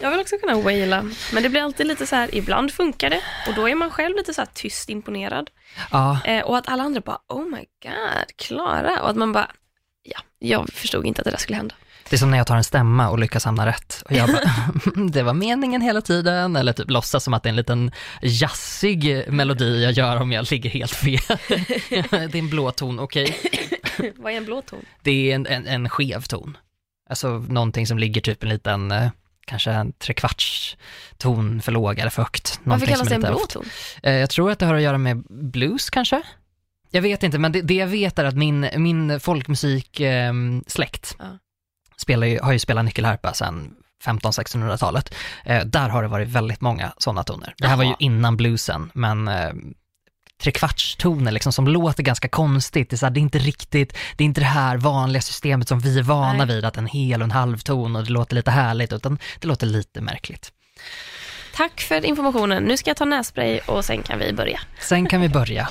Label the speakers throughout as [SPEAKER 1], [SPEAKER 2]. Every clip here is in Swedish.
[SPEAKER 1] Jag vill också kunna waila, men det blir alltid lite så här, ibland funkar det och då är man själv lite så här tyst imponerad.
[SPEAKER 2] Ja,
[SPEAKER 1] Eh, och att alla andra bara, oh my god, Klara. Och att man bara, ja, jag förstod inte att det där skulle hända.
[SPEAKER 2] det är som när jag tar en stämma och lyckas hamna rätt. Och jag bara, det var meningen hela tiden, eller typ låtsas som att det är en liten jazzig melodi jag gör om jag ligger helt fel. det är en blå ton, okej.
[SPEAKER 1] Vad är en blå ton?
[SPEAKER 2] Det är en, en, en skev ton. Alltså någonting som ligger typ en liten, eh, kanske en trekvarts ton för låg eller för högt.
[SPEAKER 1] Varför kallas det en blå ton?
[SPEAKER 2] Eh, Jag tror att det har att göra med blues kanske? Jag vet inte, men det, det jag vet är att min, min folkmusiksläkt
[SPEAKER 1] Ja.
[SPEAKER 2] spelar ju, har ju spelat nyckelharpa sedan 1500-1600-talet. Eh, där har det varit väldigt många sådana toner. Det här var ju
[SPEAKER 1] Jaha.
[SPEAKER 2] innan bluesen, men eh, trekvartstoner liksom som låter ganska konstigt. Det är, så här, det är inte riktigt, det är inte det här vanliga systemet som vi är vana
[SPEAKER 1] Nej.
[SPEAKER 2] vid, att en hel och en halv ton och det låter lite härligt, utan det låter lite märkligt.
[SPEAKER 1] Tack för informationen. Nu ska jag ta nässpray och sen kan vi börja.
[SPEAKER 2] Sen kan vi börja.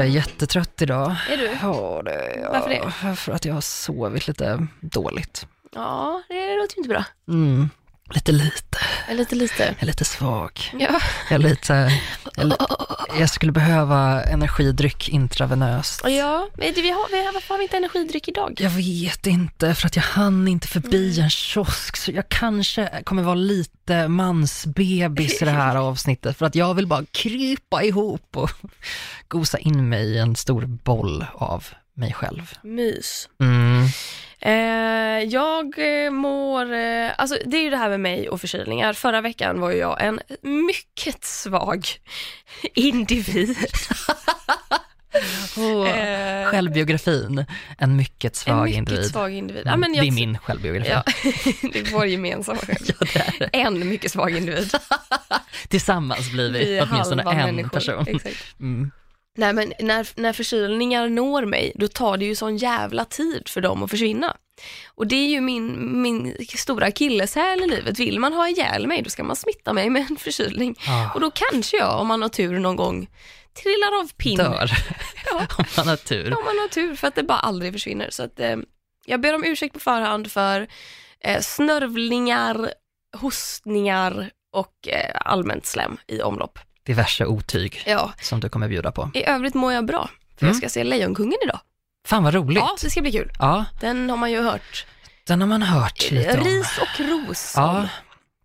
[SPEAKER 2] Jag är jättetrött idag.
[SPEAKER 1] Är du?
[SPEAKER 2] Ja, det är jag.
[SPEAKER 1] Varför det?
[SPEAKER 2] För att jag har sovit lite dåligt.
[SPEAKER 1] Ja, det låter ju inte bra.
[SPEAKER 2] Mm. Lite lite.
[SPEAKER 1] Jag är lite lite.
[SPEAKER 2] Jag är lite svag.
[SPEAKER 1] Ja.
[SPEAKER 2] Jag är lite, jag, jag skulle behöva energidryck intravenöst.
[SPEAKER 1] Ja, men vi har, vi har, varför har vi inte energidryck idag?
[SPEAKER 2] Jag vet inte, för att jag hann inte förbi en kiosk, så jag kanske kommer vara lite mansbebis i det här avsnittet, för att jag vill bara krypa ihop och gosa in mig i en stor boll av mig själv.
[SPEAKER 1] Mys.
[SPEAKER 2] Mm.
[SPEAKER 1] Eh, jag eh, mår, eh, alltså det är ju det här med mig och förkylningar. Förra veckan var ju jag en mycket svag individ. Eh,
[SPEAKER 2] Självbiografin, en mycket svag
[SPEAKER 1] en mycket
[SPEAKER 2] individ. Mm,
[SPEAKER 1] svag individ. Ja, men jag,
[SPEAKER 2] det är min självbiografi.
[SPEAKER 1] Ja, det är vår gemensamma själv.
[SPEAKER 2] Ja.
[SPEAKER 1] En mycket svag individ.
[SPEAKER 2] Tillsammans blir vi,
[SPEAKER 1] Vi
[SPEAKER 2] åtminstone en
[SPEAKER 1] människor.
[SPEAKER 2] person.
[SPEAKER 1] Exakt.
[SPEAKER 2] Mm.
[SPEAKER 1] Nej men när, när förkylningar når mig, då tar det ju sån jävla tid för dem att försvinna. Och det är ju min, min stora akilleshäl i livet. Vill man ha ihjäl mig, då ska man smitta mig med en förkylning.
[SPEAKER 2] Ah.
[SPEAKER 1] Och då kanske jag, om man har tur någon gång, trillar av pinn.
[SPEAKER 2] Dör,
[SPEAKER 1] Ja,
[SPEAKER 2] om man har tur.
[SPEAKER 1] om man har tur, för att det bara aldrig försvinner. Så att, eh, jag ber om ursäkt på förhand för eh, snörvlingar, hostningar och eh, allmänt slem i omlopp.
[SPEAKER 2] Diverse otyg
[SPEAKER 1] Ja,
[SPEAKER 2] som du kommer bjuda på.
[SPEAKER 1] i övrigt mår jag bra. För
[SPEAKER 2] Mm.
[SPEAKER 1] jag ska se Lejonkungen idag.
[SPEAKER 2] Fan vad roligt.
[SPEAKER 1] Ja, det ska bli kul.
[SPEAKER 2] Ja,
[SPEAKER 1] Den har man ju hört.
[SPEAKER 2] den har man hört lite om.
[SPEAKER 1] Ris och ros.
[SPEAKER 2] Ja.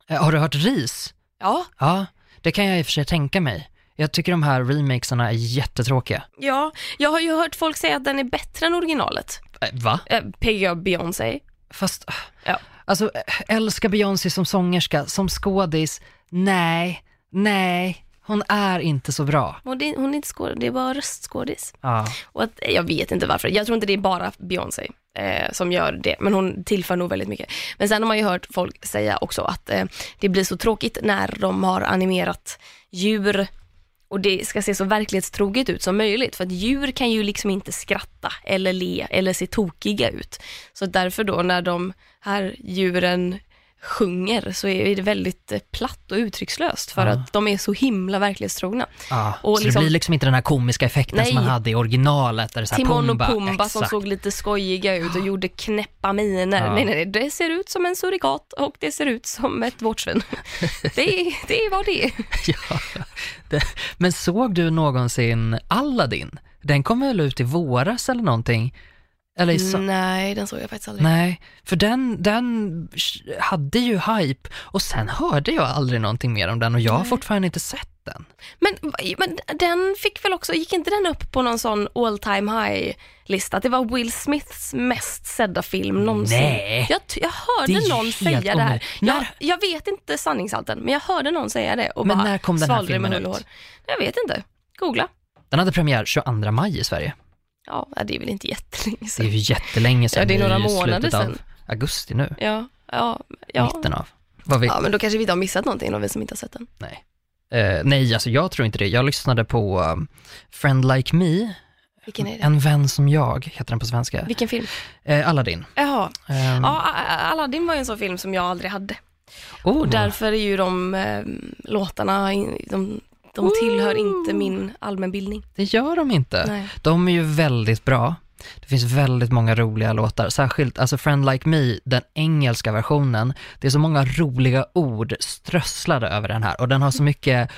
[SPEAKER 2] Eh, Har du hört ris?
[SPEAKER 1] Ja,
[SPEAKER 2] Ja, det kan jag i och för sig tänka mig. Jag tycker de här remakesarna är jättetråkiga.
[SPEAKER 1] ja, jag har ju hört folk säga att den är bättre än originalet.
[SPEAKER 2] Eh, Va?
[SPEAKER 1] Eh, PGA Beyoncé.
[SPEAKER 2] Fast,
[SPEAKER 1] Ja.
[SPEAKER 2] alltså eh, älskar Beyoncé som sångerska, som skådis, nej, nej, hon är inte så bra.
[SPEAKER 1] Och det, hon är inte skådis, det är bara röstskådis.
[SPEAKER 2] Ja,
[SPEAKER 1] Och att, jag vet inte varför. Jag tror inte det är bara Beyoncé eh, som gör det, men hon tillför nog väldigt mycket. Men sen har man ju hört folk säga också att eh, det blir så tråkigt när de har animerat djur och det ska se så verklighetstroget ut som möjligt, för att djur kan ju liksom inte skratta eller le eller se tokiga ut. Så därför då när de här djuren sjunger så är det väldigt eh, platt och uttryckslöst för
[SPEAKER 2] Ja.
[SPEAKER 1] att de är så himla verklighetstrogna.
[SPEAKER 2] ja.
[SPEAKER 1] Och
[SPEAKER 2] så
[SPEAKER 1] liksom-
[SPEAKER 2] det blir liksom inte den här komiska effekten
[SPEAKER 1] Nej.
[SPEAKER 2] som man hade i originalet, där det så
[SPEAKER 1] Timon
[SPEAKER 2] Pumba,
[SPEAKER 1] och Pumba som såg lite skojiga ut och gjorde knäppa miner.
[SPEAKER 2] Ja.
[SPEAKER 1] Nej, nej, nej, det ser ut som en surikat och det ser ut som ett vårtsvin. det, det är vad det är.
[SPEAKER 2] Ja, det, men såg du någonsin Aladdin? Den kom väl ut i våras eller någonting? Eller so-
[SPEAKER 1] Nej, den såg jag faktiskt aldrig.
[SPEAKER 2] Nej, för den, den hade ju hype och sen hörde jag aldrig någonting mer om den och jag har
[SPEAKER 1] Nej.
[SPEAKER 2] fortfarande inte sett den.
[SPEAKER 1] Men, men den fick väl också, gick inte den upp på någon sån all time high-lista? Det var Will Smiths mest sedda film någonsin.
[SPEAKER 2] Nej.
[SPEAKER 1] Jag, jag
[SPEAKER 2] Det
[SPEAKER 1] hörde
[SPEAKER 2] ju
[SPEAKER 1] någon säga det här.
[SPEAKER 2] omöjligt.
[SPEAKER 1] Jag,
[SPEAKER 2] När-
[SPEAKER 1] jag vet inte sanningshalten, men jag hörde någon säga det och
[SPEAKER 2] Men
[SPEAKER 1] bara
[SPEAKER 2] när kom den här
[SPEAKER 1] det
[SPEAKER 2] filmen ut?
[SPEAKER 1] Jag vet inte. Googla.
[SPEAKER 2] Den hade premiär 22 maj i Sverige.
[SPEAKER 1] Ja, det är väl inte jättelänge
[SPEAKER 2] Det är
[SPEAKER 1] sedan.
[SPEAKER 2] ju jättelänge sedan.
[SPEAKER 1] Ja, det är några månader sedan.
[SPEAKER 2] augusti nu,
[SPEAKER 1] Ja, ja, ja.
[SPEAKER 2] mitten av. Vad vi,
[SPEAKER 1] Ja, men då kanske vi inte har missat någonting, då, vi som inte har sett den.
[SPEAKER 2] Nej. Eh, nej, alltså jag tror inte det. Jag lyssnade på um, Friend Like Me,
[SPEAKER 1] Vilken är det?
[SPEAKER 2] En vän som jag, heter den på svenska.
[SPEAKER 1] Vilken film?
[SPEAKER 2] Eh, Aladdin.
[SPEAKER 1] Jaha.
[SPEAKER 2] Ehm,
[SPEAKER 1] Ja, Aladdin var ju en sån film som jag aldrig hade.
[SPEAKER 2] oh,
[SPEAKER 1] Och därför är ju de eh, låtarna, de, de tillhör inte min allmänbildning.
[SPEAKER 2] Det gör de inte.
[SPEAKER 1] Nej.
[SPEAKER 2] De är ju väldigt bra. Det finns väldigt många roliga låtar, särskilt alltså Friend Like Me, den engelska versionen. Det är så många roliga ord strösslade över den här och den har så mycket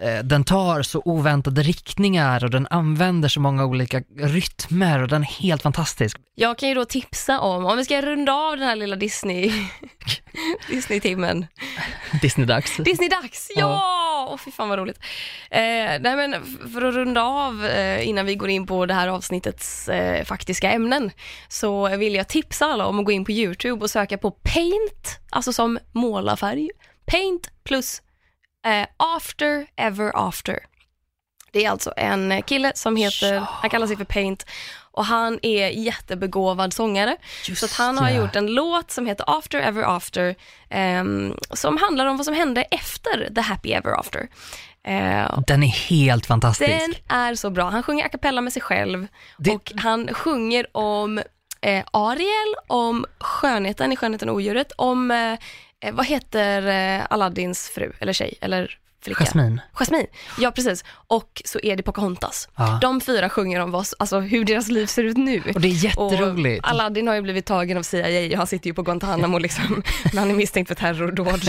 [SPEAKER 2] eh, den tar så oväntade riktningar och den använder så många olika rytmer och den är helt fantastisk.
[SPEAKER 1] Jag kan ju då tipsa om, om vi ska runda av den här lilla Disney, Disney-timmen.
[SPEAKER 2] Disney-dags.
[SPEAKER 1] Disney-dags, ja! Åh fy fan vad roligt. Eh, nej men för att runda av eh, innan vi går in på det här avsnittets eh, faktiska ämnen så vill jag tipsa alla om att gå in på YouTube och söka på Paint, alltså som målarfärg. Paint plus eh, After Ever After. Det är alltså en kille som heter,
[SPEAKER 2] Ja.
[SPEAKER 1] han kallar sig för Paint och han är jättebegåvad sångare.
[SPEAKER 2] Just
[SPEAKER 1] Så han har
[SPEAKER 2] det.
[SPEAKER 1] gjort en låt som heter After Ever After ehm, som handlar om vad som hände efter The Happy Ever After. Eh,
[SPEAKER 2] Den är helt fantastisk.
[SPEAKER 1] den är så bra. Han sjunger a cappella med sig själv
[SPEAKER 2] Det-
[SPEAKER 1] och han sjunger om eh, Ariel, om skönheten i Skönheten och odjuret, om, eh, eh, vad heter eh, Aladdins fru, eller tjej, eller flicka?
[SPEAKER 2] Jasmine.
[SPEAKER 1] Jasmine, ja precis. Och så är det Pocahontas.
[SPEAKER 2] Ja.
[SPEAKER 1] De fyra sjunger om vad, alltså, hur deras liv ser ut nu.
[SPEAKER 2] Och det är jätteroligt.
[SPEAKER 1] Och Aladdin har ju blivit tagen av CIA och han sitter ju på Guantanamo liksom, men han är misstänkt för terrordåd.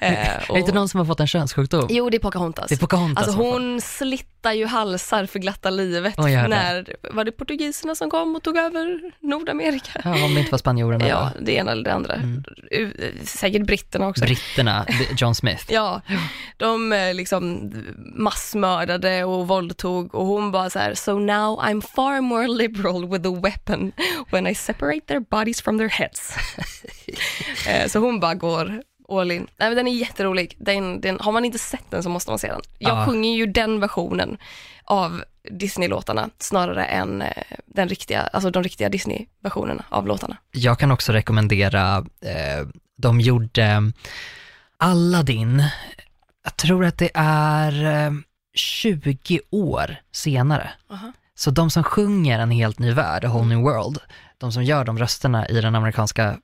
[SPEAKER 1] eh,
[SPEAKER 2] Är det inte någon som har fått en könssjukdom?
[SPEAKER 1] Jo, det är Pocahontas.
[SPEAKER 2] Det är Pocahontas
[SPEAKER 1] Alltså hon slittar ju halsar för glatta livet när, var det portugiserna som kom och tog över Nordamerika?
[SPEAKER 2] Ja, om det inte var spanjorerna
[SPEAKER 1] Ja, det ena eller det andra. U- Säkert britterna också.
[SPEAKER 2] Britterna, John Smith.
[SPEAKER 1] Ja, de eh, liksom massmördade och våldtog och hon bara så här, so now I'm far more liberal with a weapon when I separate their bodies from their heads. Eh, så hon bara går all in. Nej, men den är jätterolig. Den, den, har man inte sett den så måste man se den. Jag
[SPEAKER 2] Ja.
[SPEAKER 1] sjunger ju den versionen av Disney-låtarna snarare än eh, den riktiga, alltså de riktiga Disney-versionerna av låtarna.
[SPEAKER 2] Jag kan också rekommendera, eh, de gjorde Aladdin, jag tror att det är eh, 20 år senare.
[SPEAKER 1] Aha.
[SPEAKER 2] Så de som sjunger En helt ny värld, A whole new world, de som gör de rösterna i den amerikanska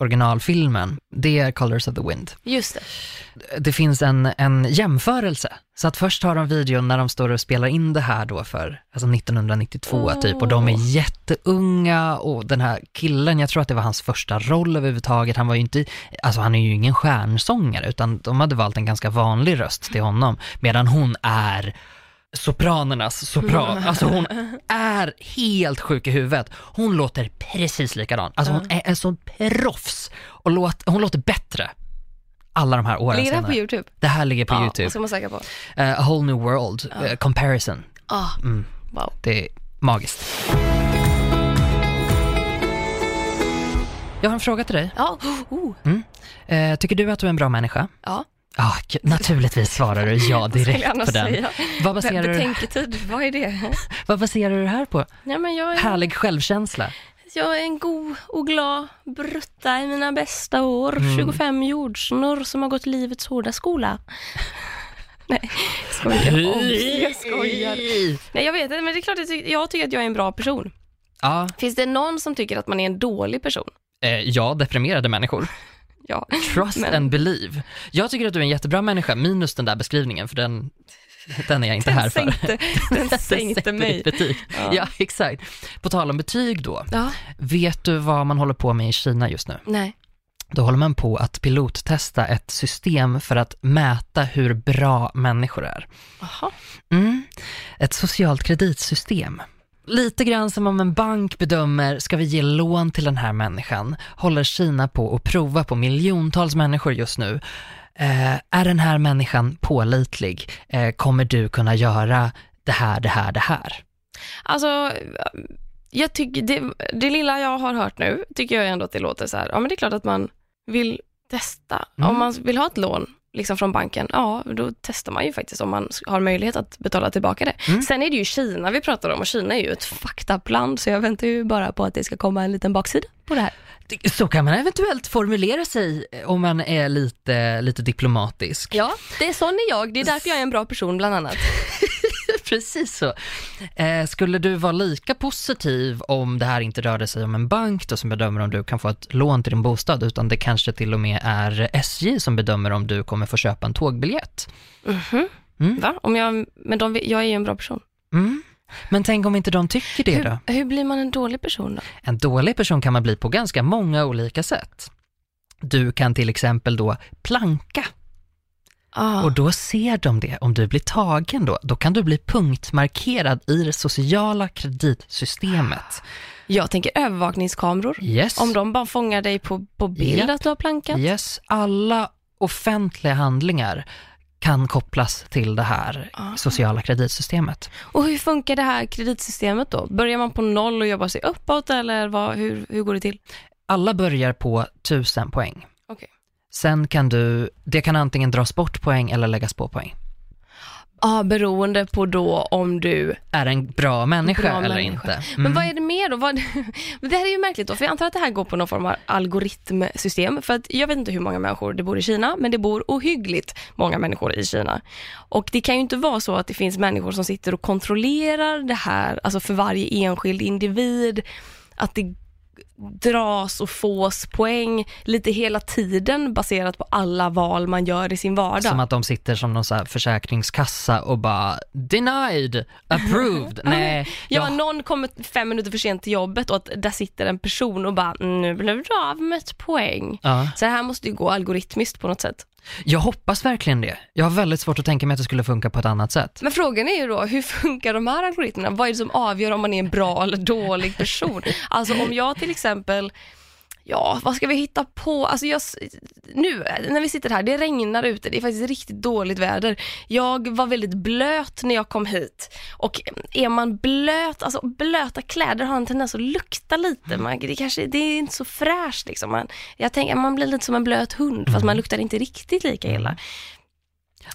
[SPEAKER 2] originalfilmen, det är Colors of the Wind.
[SPEAKER 1] Just det.
[SPEAKER 2] Det finns en, en jämförelse. Så att först har de videon när de står och spelar in det här då för alltså 1992
[SPEAKER 1] Åh.
[SPEAKER 2] typ och de är jätteunga och den här killen, jag tror att det var hans första roll överhuvudtaget, han var ju inte, alltså han är ju ingen stjärnsångare utan de hade valt en ganska vanlig röst till honom medan hon är sopranernas sopran. Alltså hon är helt sjuk i huvudet. Hon låter precis likadan. Alltså hon är en sån proffs och låt, hon låter bättre alla de här åren
[SPEAKER 1] Ligger det här
[SPEAKER 2] senare.
[SPEAKER 1] på YouTube?
[SPEAKER 2] Det här ligger på
[SPEAKER 1] Ja,
[SPEAKER 2] YouTube.
[SPEAKER 1] ska man söka på?
[SPEAKER 2] Eh, A whole new world, eh, comparison.
[SPEAKER 1] Ah,
[SPEAKER 2] Mm,
[SPEAKER 1] wow.
[SPEAKER 2] det är magiskt. Jag har en fråga till dig.
[SPEAKER 1] Ja, oh,
[SPEAKER 2] Eh, tycker du att du är en bra människa?
[SPEAKER 1] ja.
[SPEAKER 2] Ja, k- naturligtvis svarar du ja direkt på den.
[SPEAKER 1] säga?
[SPEAKER 2] Vad baserar, du,
[SPEAKER 1] Betänketid, vad är det?
[SPEAKER 2] vad baserar du det här på?
[SPEAKER 1] Ja, men jag, är,
[SPEAKER 2] Härlig självkänsla.
[SPEAKER 1] jag är en god och glad brutta i mina bästa år.
[SPEAKER 2] Mm.
[SPEAKER 1] 25 jordsnurr som har gått livets hårda skola. Nej, skojar. Oj, jag skojar. Nej, jag vet inte, men det är klart att jag, tycker att jag är en bra person.
[SPEAKER 2] Ja,
[SPEAKER 1] Finns det någon som tycker att man är en dålig person?
[SPEAKER 2] eh, ja, deprimerade människor.
[SPEAKER 1] Ja.
[SPEAKER 2] Trust
[SPEAKER 1] Men-
[SPEAKER 2] and believe. Jag tycker att du är en jättebra människa, minus den där beskrivningen, för den, den är jag inte här
[SPEAKER 1] Den
[SPEAKER 2] för.
[SPEAKER 1] sänkte, den
[SPEAKER 2] Den
[SPEAKER 1] sänkte mig.
[SPEAKER 2] Betyg.
[SPEAKER 1] Ja.
[SPEAKER 2] Ja. exakt. På tal om betyg då,
[SPEAKER 1] Ja,
[SPEAKER 2] vet du vad man håller på med i Kina just nu?
[SPEAKER 1] nej.
[SPEAKER 2] Då håller man på att pilottesta ett system för att mäta hur bra människor är.
[SPEAKER 1] Jaha.
[SPEAKER 2] Mm. Ett socialt kreditsystem. Lite grann som om en bank bedömer, ska vi ge lån till den här människan? Håller Kina på att prova på miljontals människor just nu. Eh, är den här människan pålitlig? Eh, kommer du kunna göra det här, det här, det här?
[SPEAKER 1] Alltså, jag tycker det, det lilla jag har hört nu, tycker jag ändå att det låter så här, ja men det är klart att man vill testa.
[SPEAKER 2] Mm.
[SPEAKER 1] Om man vill ha ett lån liksom från banken, ja då testar man ju faktiskt om man har möjlighet att betala tillbaka det.
[SPEAKER 2] Mm.
[SPEAKER 1] Sen är det ju Kina vi pratar om och Kina är ju ett fucked up land så jag väntar ju bara på att det ska komma en liten baksida på det här.
[SPEAKER 2] Så kan man eventuellt formulera sig eh, om man är lite, lite diplomatisk.
[SPEAKER 1] Ja, det är sån är jag, det är därför jag är en bra person bland annat.
[SPEAKER 2] Precis så. Eh, skulle du vara lika positiv om det här inte rörde sig om en bank då som bedömer om du kan få ett lån till din bostad, utan det kanske till och med är SJ som bedömer om du kommer få köpa en tågbiljett?
[SPEAKER 1] Mhm.
[SPEAKER 2] Mm.
[SPEAKER 1] Va? Om jag, men de, jag är ju en bra person.
[SPEAKER 2] Mm. Men tänk om inte de tycker det då?
[SPEAKER 1] Hur, hur blir man en dålig person då?
[SPEAKER 2] En dålig person kan man bli på ganska många olika sätt. Du kan till exempel då planka
[SPEAKER 1] Ah.
[SPEAKER 2] och då ser de det. Om du blir tagen då, då kan du bli punktmarkerad i det sociala kreditsystemet.
[SPEAKER 1] Jag tänker övervakningskameror.
[SPEAKER 2] Yes.
[SPEAKER 1] Om de bara fångar dig på, på bild
[SPEAKER 2] Japp.
[SPEAKER 1] att du har plankat.
[SPEAKER 2] Yes, alla offentliga handlingar kan kopplas till det här
[SPEAKER 1] Ah.
[SPEAKER 2] sociala kreditsystemet.
[SPEAKER 1] Och hur funkar det här kreditsystemet då? Börjar man på noll och jobbar sig uppåt eller vad, hur, hur går det till?
[SPEAKER 2] Alla börjar på 1000 poäng. Sen kan du, det kan antingen dras bort poäng eller läggas på poäng.
[SPEAKER 1] Ja, beroende på då om du...
[SPEAKER 2] Är en bra människa
[SPEAKER 1] Bra
[SPEAKER 2] eller
[SPEAKER 1] människa.
[SPEAKER 2] inte?
[SPEAKER 1] Men
[SPEAKER 2] Mm.
[SPEAKER 1] vad är det mer då? Vad... Men det här är ju märkligt då, för jag antar att det här går på någon form av algoritmsystem. För att jag vet inte hur många människor det bor i Kina, men det bor ohyggligt många människor i Kina. Och det kan ju inte vara så att det finns människor som sitter och kontrollerar det här, alltså för varje enskild individ, att det dras och fås poäng lite hela tiden baserat på alla val man gör i sin vardag.
[SPEAKER 2] Som att de sitter som någon så här försäkringskassa och bara denied, approved, nej.
[SPEAKER 1] Ja, någon kommer fem minuter för sent till jobbet och att där sitter en person och bara, nu blev du av med ett poäng.
[SPEAKER 2] Ja.
[SPEAKER 1] Så det här måste ju gå algoritmiskt på något sätt.
[SPEAKER 2] Jag hoppas verkligen det. Jag har väldigt svårt att tänka mig att det skulle funka på ett annat sätt.
[SPEAKER 1] Men frågan är ju då, hur funkar de här algoritmerna? Vad är det som avgör om man är en bra eller dålig person? Alltså om jag till exempel Ja, vad ska vi hitta på? Alltså jag, nu när vi sitter här, det regnar ute, det är faktiskt riktigt dåligt väder. Jag var väldigt blöt när jag kom hit och är man blöt, alltså blöta kläder har en tendens att lukta lite. Man, det, kanske, det är inte så fräscht liksom. Man, jag tänker, man blir lite som en blöt hund fast man luktar inte riktigt lika illa.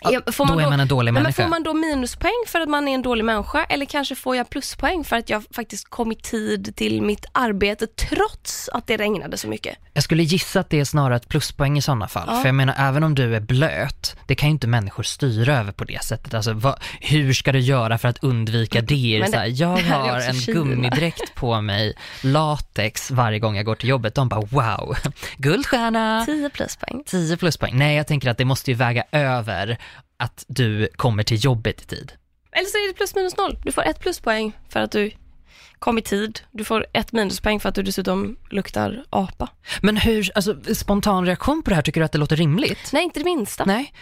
[SPEAKER 1] Ja, får
[SPEAKER 2] då är man en dålig
[SPEAKER 1] Nej, men
[SPEAKER 2] människa.
[SPEAKER 1] får man då minuspoäng för att man är en dålig människa eller kanske får jag pluspoäng för att jag faktiskt kom i tid till mitt arbete trots att det regnade så mycket?
[SPEAKER 2] Jag skulle gissa att det är snarare ett pluspoäng i sådana fall.
[SPEAKER 1] Ja.
[SPEAKER 2] För jag menar, även om du är blöt, det kan ju inte människor styra över på det sättet. Alltså, vad, hur ska du göra för att undvika det?
[SPEAKER 1] Det-
[SPEAKER 2] jag
[SPEAKER 1] det här är
[SPEAKER 2] har en
[SPEAKER 1] Kina.
[SPEAKER 2] gummidräkt på mig, latex varje gång jag går till jobbet. De bara wow, guldstjärna!
[SPEAKER 1] 10 pluspoäng.
[SPEAKER 2] 10 pluspoäng. Nej, jag tänker att det måste ju väga över att du kommer till jobbet i tid.
[SPEAKER 1] Eller så är det plus minus noll. Du får ett pluspoäng för att du kom i tid. Du får ett minuspoäng för att du dessutom luktar apa.
[SPEAKER 2] Men hur, alltså spontan reaktion på det här, tycker du att det låter rimligt?
[SPEAKER 1] Nej, inte det minsta.
[SPEAKER 2] Nej?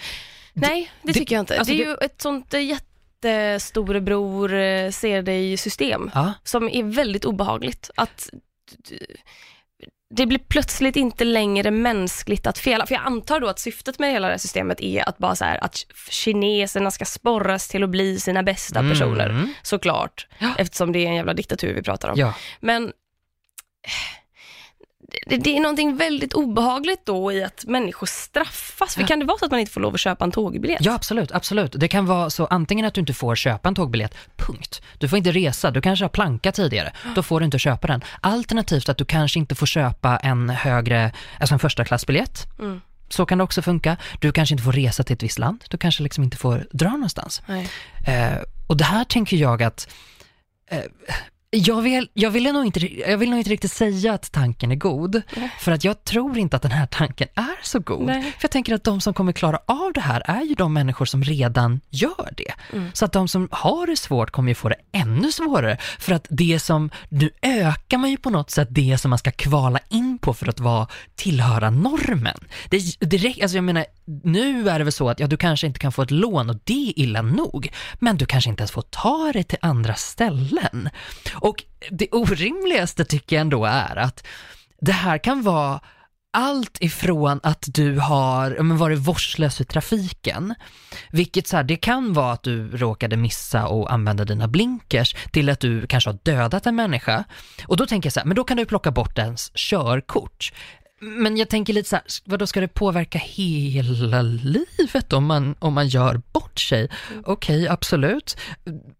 [SPEAKER 1] Nej, det,
[SPEAKER 2] det-
[SPEAKER 1] tycker jag inte.
[SPEAKER 2] alltså
[SPEAKER 1] det är
[SPEAKER 2] det-
[SPEAKER 1] ju ett sånt eh, jättestorebror eh, ser dig-system.
[SPEAKER 2] Ja.
[SPEAKER 1] som är väldigt obehagligt. Att det blir plötsligt inte längre mänskligt att fela. För jag antar då att syftet med hela det här systemet är att bara så här, att kineserna ska sporras till att bli sina bästa
[SPEAKER 2] Mm.
[SPEAKER 1] personer. Såklart.
[SPEAKER 2] Ja.
[SPEAKER 1] Eftersom det är en jävla diktatur vi pratar om.
[SPEAKER 2] Ja.
[SPEAKER 1] Men det, det är någonting väldigt obehagligt då i att människor straffas. För kan det vara så att man inte får lov att köpa en tågbiljett?
[SPEAKER 2] Ja, absolut, absolut. Det kan vara så antingen att du inte får köpa en tågbiljett, punkt. Du får inte resa, du kanske har plankat tidigare, då får du inte köpa den. Alternativt att du kanske inte får köpa en högre, alltså en första klassbiljett.
[SPEAKER 1] Mm.
[SPEAKER 2] Så kan det också funka. Du kanske inte får resa till ett visst land, du kanske liksom inte får dra någonstans. Eh, och det här tänker jag att eh, jag vill, jag, vill nog inte, jag vill nog inte riktigt säga att tanken är god,
[SPEAKER 1] Nej.
[SPEAKER 2] för att jag tror inte att den här tanken är så god.
[SPEAKER 1] Nej.
[SPEAKER 2] För jag tänker att de som kommer klara av det här är ju de människor som redan gör det.
[SPEAKER 1] Mm.
[SPEAKER 2] Så att de som har det svårt kommer ju få det ännu svårare, för att det som, nu ökar man ju på något sätt det som man ska kvala in på för att vara, tillhöra normen. Det, räck- alltså jag menar, nu är det väl så att ja, du kanske inte kan få ett lån och det är illa nog, men du kanske inte ens får ta dig till andra ställen. Och det orimligaste tycker jag ändå är att det här kan vara allt ifrån att du har men varit vårdslös i trafiken, vilket så här, det kan vara att du råkade missa och använda dina blinkers, till att du kanske har dödat en människa. Och då tänker jag så här, men då kan du plocka bort ens körkort. Men jag tänker lite så här, vad då ska det påverka hela livet om man, om man gör bort sig? Okej, absolut.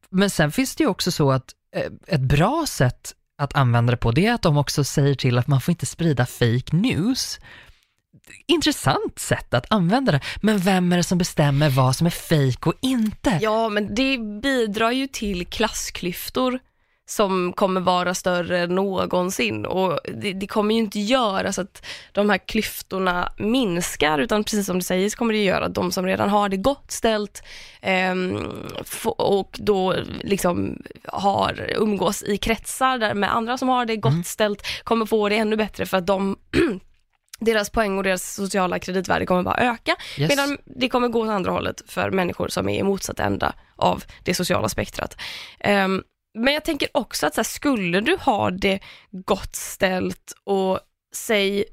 [SPEAKER 2] Men sen finns det ju också så att Eh, ett bra sätt att använda det på, det är att de också säger till att man får inte sprida fake news. intressant sätt att använda det. Men vem är det som bestämmer vad som är fake och inte?
[SPEAKER 1] Ja, men det bidrar ju till klassklyftor som kommer vara större än någonsin och det, det, kommer ju inte göra så att de här klyftorna minskar utan precis som du säger så kommer det göra att de som redan har det gott ställt eh, och då liksom har, umgås i kretsar där med andra som har det gott mm. ställt kommer få det ännu bättre för att de deras poäng och deras sociala kreditvärde kommer bara öka, yes. medan det kommer gå åt andra hållet för människor som är i motsatt ända av det sociala spektrat. Um, men jag tänker också att så här, skulle du ha det gott ställt och säg,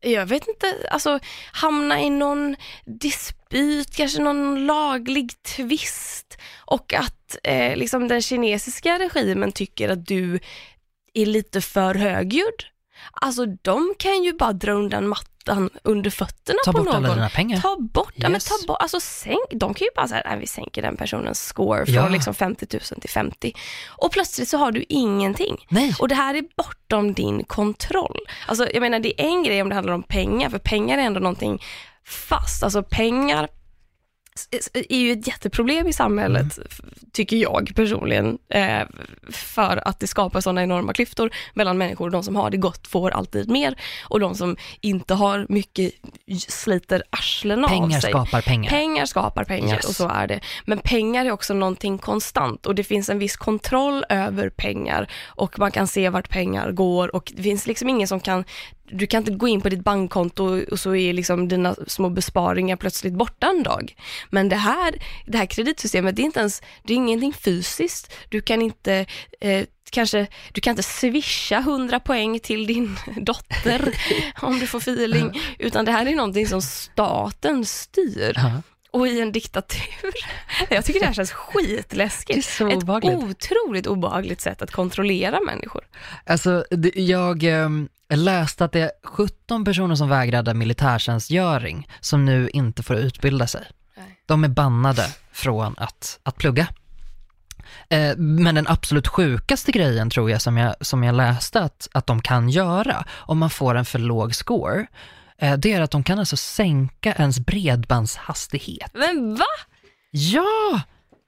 [SPEAKER 1] jag vet inte, alltså hamna i någon dispyt, kanske någon laglig tvist och att eh, liksom den kinesiska regimen tycker att du är lite för högljudd. Alltså de kan ju bara dra undan mattan mattan under fötterna
[SPEAKER 2] ta
[SPEAKER 1] på
[SPEAKER 2] någon.
[SPEAKER 1] Ta
[SPEAKER 2] bort alla dina pengar.
[SPEAKER 1] Ta bort, yes. ja, men ta bort, alltså sänk, de kan ju bara säga, vi sänker den personens score från ja. liksom 50 000 till 50. Och plötsligt så har du ingenting.
[SPEAKER 2] Nej.
[SPEAKER 1] Och det här är bortom din kontroll. Alltså jag menar det är en grej om det handlar om pengar, för pengar är ändå någonting fast. Alltså pengar är ju ett jätteproblem i samhället, mm. tycker jag personligen, eh, för att det skapar sådana enorma klyftor mellan människor. De som har det gott får alltid mer och de som inte har mycket sliter arslen av sig.
[SPEAKER 2] Pengar skapar pengar.
[SPEAKER 1] Pengar skapar pengar yes. och så är det. Men pengar är också någonting konstant och det finns en viss kontroll över pengar och man kan se vart pengar går och det finns liksom ingen som kan du kan inte gå in på ditt bankkonto och så är liksom dina små besparingar plötsligt borta en dag. Men det här, det här kreditsystemet, det är inte ens, det är ingenting fysiskt. Du kan inte eh, kanske, du kan inte swisha 100 poäng till din dotter om du får feeling, utan det här är någonting som staten styr. Uh -huh och i en diktatur. Jag tycker det här känns skitläskigt.
[SPEAKER 2] Det är så
[SPEAKER 1] Ett otroligt obehagligt sätt att kontrollera människor.
[SPEAKER 2] Alltså, jag ehm, läste att det är 17 personer som vägrade militärtjänstgöring som nu inte får utbilda sig. De är bannade från att, att plugga. Eh, men den absolut sjukaste grejen tror jag som jag, som jag läste att, att de kan göra om man får en för låg score, det är att de kan alltså sänka ens bredbandshastighet.
[SPEAKER 1] Men va?
[SPEAKER 2] Ja!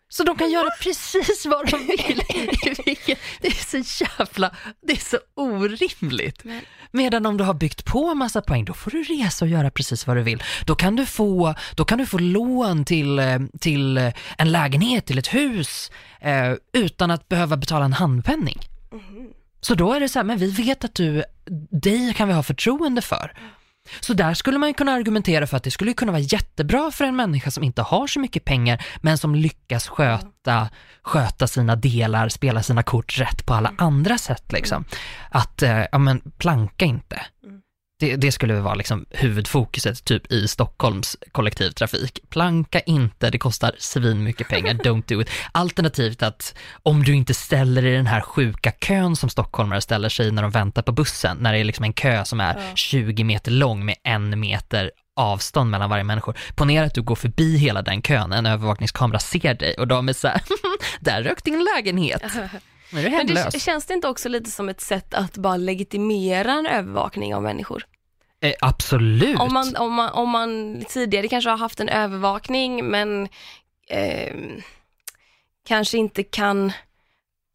[SPEAKER 2] Så de kan göra precis vad de vill. Det är så jävla, det är så orimligt. Men... Medan om du har byggt på massa poäng, då får du resa och göra precis vad du vill. Då kan du få, då kan du få lån till, eh, till eh, en lägenhet, till ett hus, eh, utan att behöva betala en handpenning. Mm. Så då är det så här, men vi vet att du, dig kan vi ha förtroende för. Så där skulle man kunna argumentera för att det skulle kunna vara jättebra för en människa som inte har så mycket pengar men som lyckas sköta, sköta sina delar, spela sina kort rätt på alla andra sätt liksom. Att, eh, ja men planka inte. Mm. Det, det, skulle vara liksom huvudfokuset typ i Stockholms kollektivtrafik. Planka inte, det kostar svin mycket pengar, don't do it. Alternativt att om du inte ställer dig i den här sjuka kön som stockholmare ställer sig när de väntar på bussen, när det är liksom en kö som är 20 meter lång med en meter avstånd mellan varje människa. Ponera att du går förbi hela den kön, en övervakningskamera ser dig och de är så här, där rök din lägenhet.
[SPEAKER 1] Men, Men det, känns det inte också lite som ett sätt att bara legitimera en övervakning av människor?
[SPEAKER 2] Eh, absolut.
[SPEAKER 1] Om man, om, man, om man tidigare kanske har haft en övervakning men eh, kanske inte kan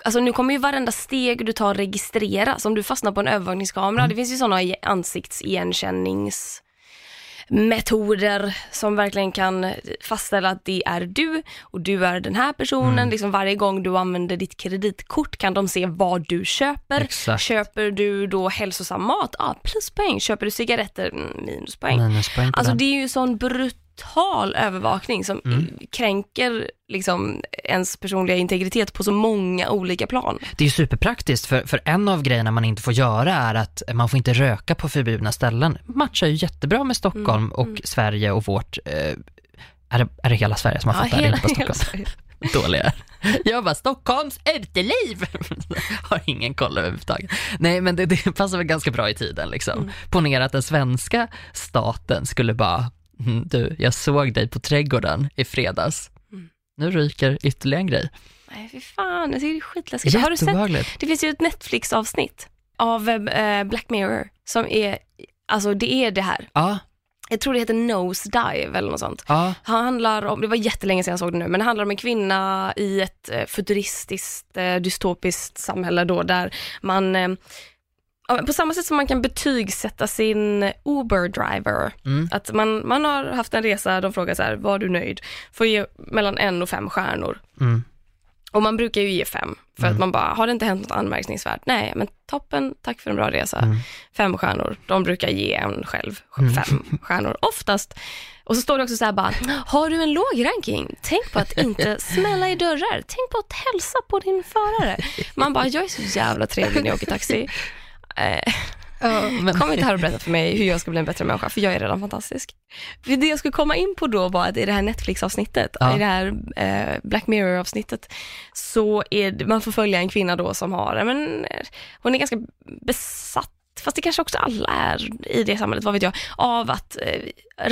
[SPEAKER 1] Alltså nu kommer ju varenda steg du tar registreras. Om du fastnar på en övervakningskamera, mm. det finns ju sådana ansiktsigenkännings metoder som verkligen kan fastställa att det är du och du är den här personen. Mm. Liksom varje gång du använder ditt kreditkort kan de se vad du köper.
[SPEAKER 2] Exakt.
[SPEAKER 1] Köper du då hälsosam mat? Ja, ah, pluspoäng. Köper du cigaretter? Mm, minuspoäng.
[SPEAKER 2] minuspoäng
[SPEAKER 1] alltså det är ju sån brut total övervakning som mm. kränker liksom ens personliga integritet på så många olika plan.
[SPEAKER 2] Det är superpraktiskt för, för en av grejerna man inte får göra är att man får inte röka på förbjudna ställen. Matchar ju jättebra med Stockholm mm. och mm. Sverige och vårt, eh, är, det, är det hela Sverige som har fått ja, det? Hela, hela Sverige. Dåliga. Jag bara, Stockholms uteliv! Har ingen koll överhuvudtaget. Nej, men det, det passar väl ganska bra i tiden liksom. Mm. Ponera att den svenska staten skulle bara, Mm, du, jag såg dig på trädgården i fredags. Mm. Nu ryker ytterligare en grej.
[SPEAKER 1] Nej, fy fan, det är skitläskigt. Har du sett? Det finns ju ett Netflix-avsnitt av äh, Black Mirror som är, alltså det är det här.
[SPEAKER 2] Ja.
[SPEAKER 1] jag tror det heter Nose Dive eller något sånt.
[SPEAKER 2] Ja,
[SPEAKER 1] Han handlar om, det var jättelänge sedan jag såg det nu, men det handlar om en kvinna i ett eh, futuristiskt, dystopiskt samhälle då, där man på samma sätt som man kan betygsätta sin Uber-driver,
[SPEAKER 2] Mm.
[SPEAKER 1] att man, man har haft en resa, de frågar så här, var du nöjd? Får ge mellan en och fem stjärnor.
[SPEAKER 2] mm.
[SPEAKER 1] Och man brukar ju ge fem, för
[SPEAKER 2] Mm.
[SPEAKER 1] att man bara, har det inte hänt något anmärkningsvärt? Nej, men toppen, tack för en bra resa.
[SPEAKER 2] Mm.
[SPEAKER 1] Fem stjärnor, de brukar ge en själv
[SPEAKER 2] Mm.
[SPEAKER 1] fem stjärnor, oftast. Och så står det också så här bara, har du en låg ranking? Tänk på att inte smälla i dörrar. Tänk på att hälsa på din förare. Man bara, jag är så jävla trevlig när jag åker taxi.
[SPEAKER 2] Men,
[SPEAKER 1] Kom inte här och berätta för mig hur jag ska bli en bättre människa, för jag är redan fantastisk. För det jag skulle komma in på då var att i det här Netflix-avsnittet,
[SPEAKER 2] Ja.
[SPEAKER 1] i det här eh, Black Mirror-avsnittet, så är det, man får följa en kvinna då som har, men, eh, hon är ganska besatt Fast det kanske också alla är i det samhället, vad vet jag, av att eh,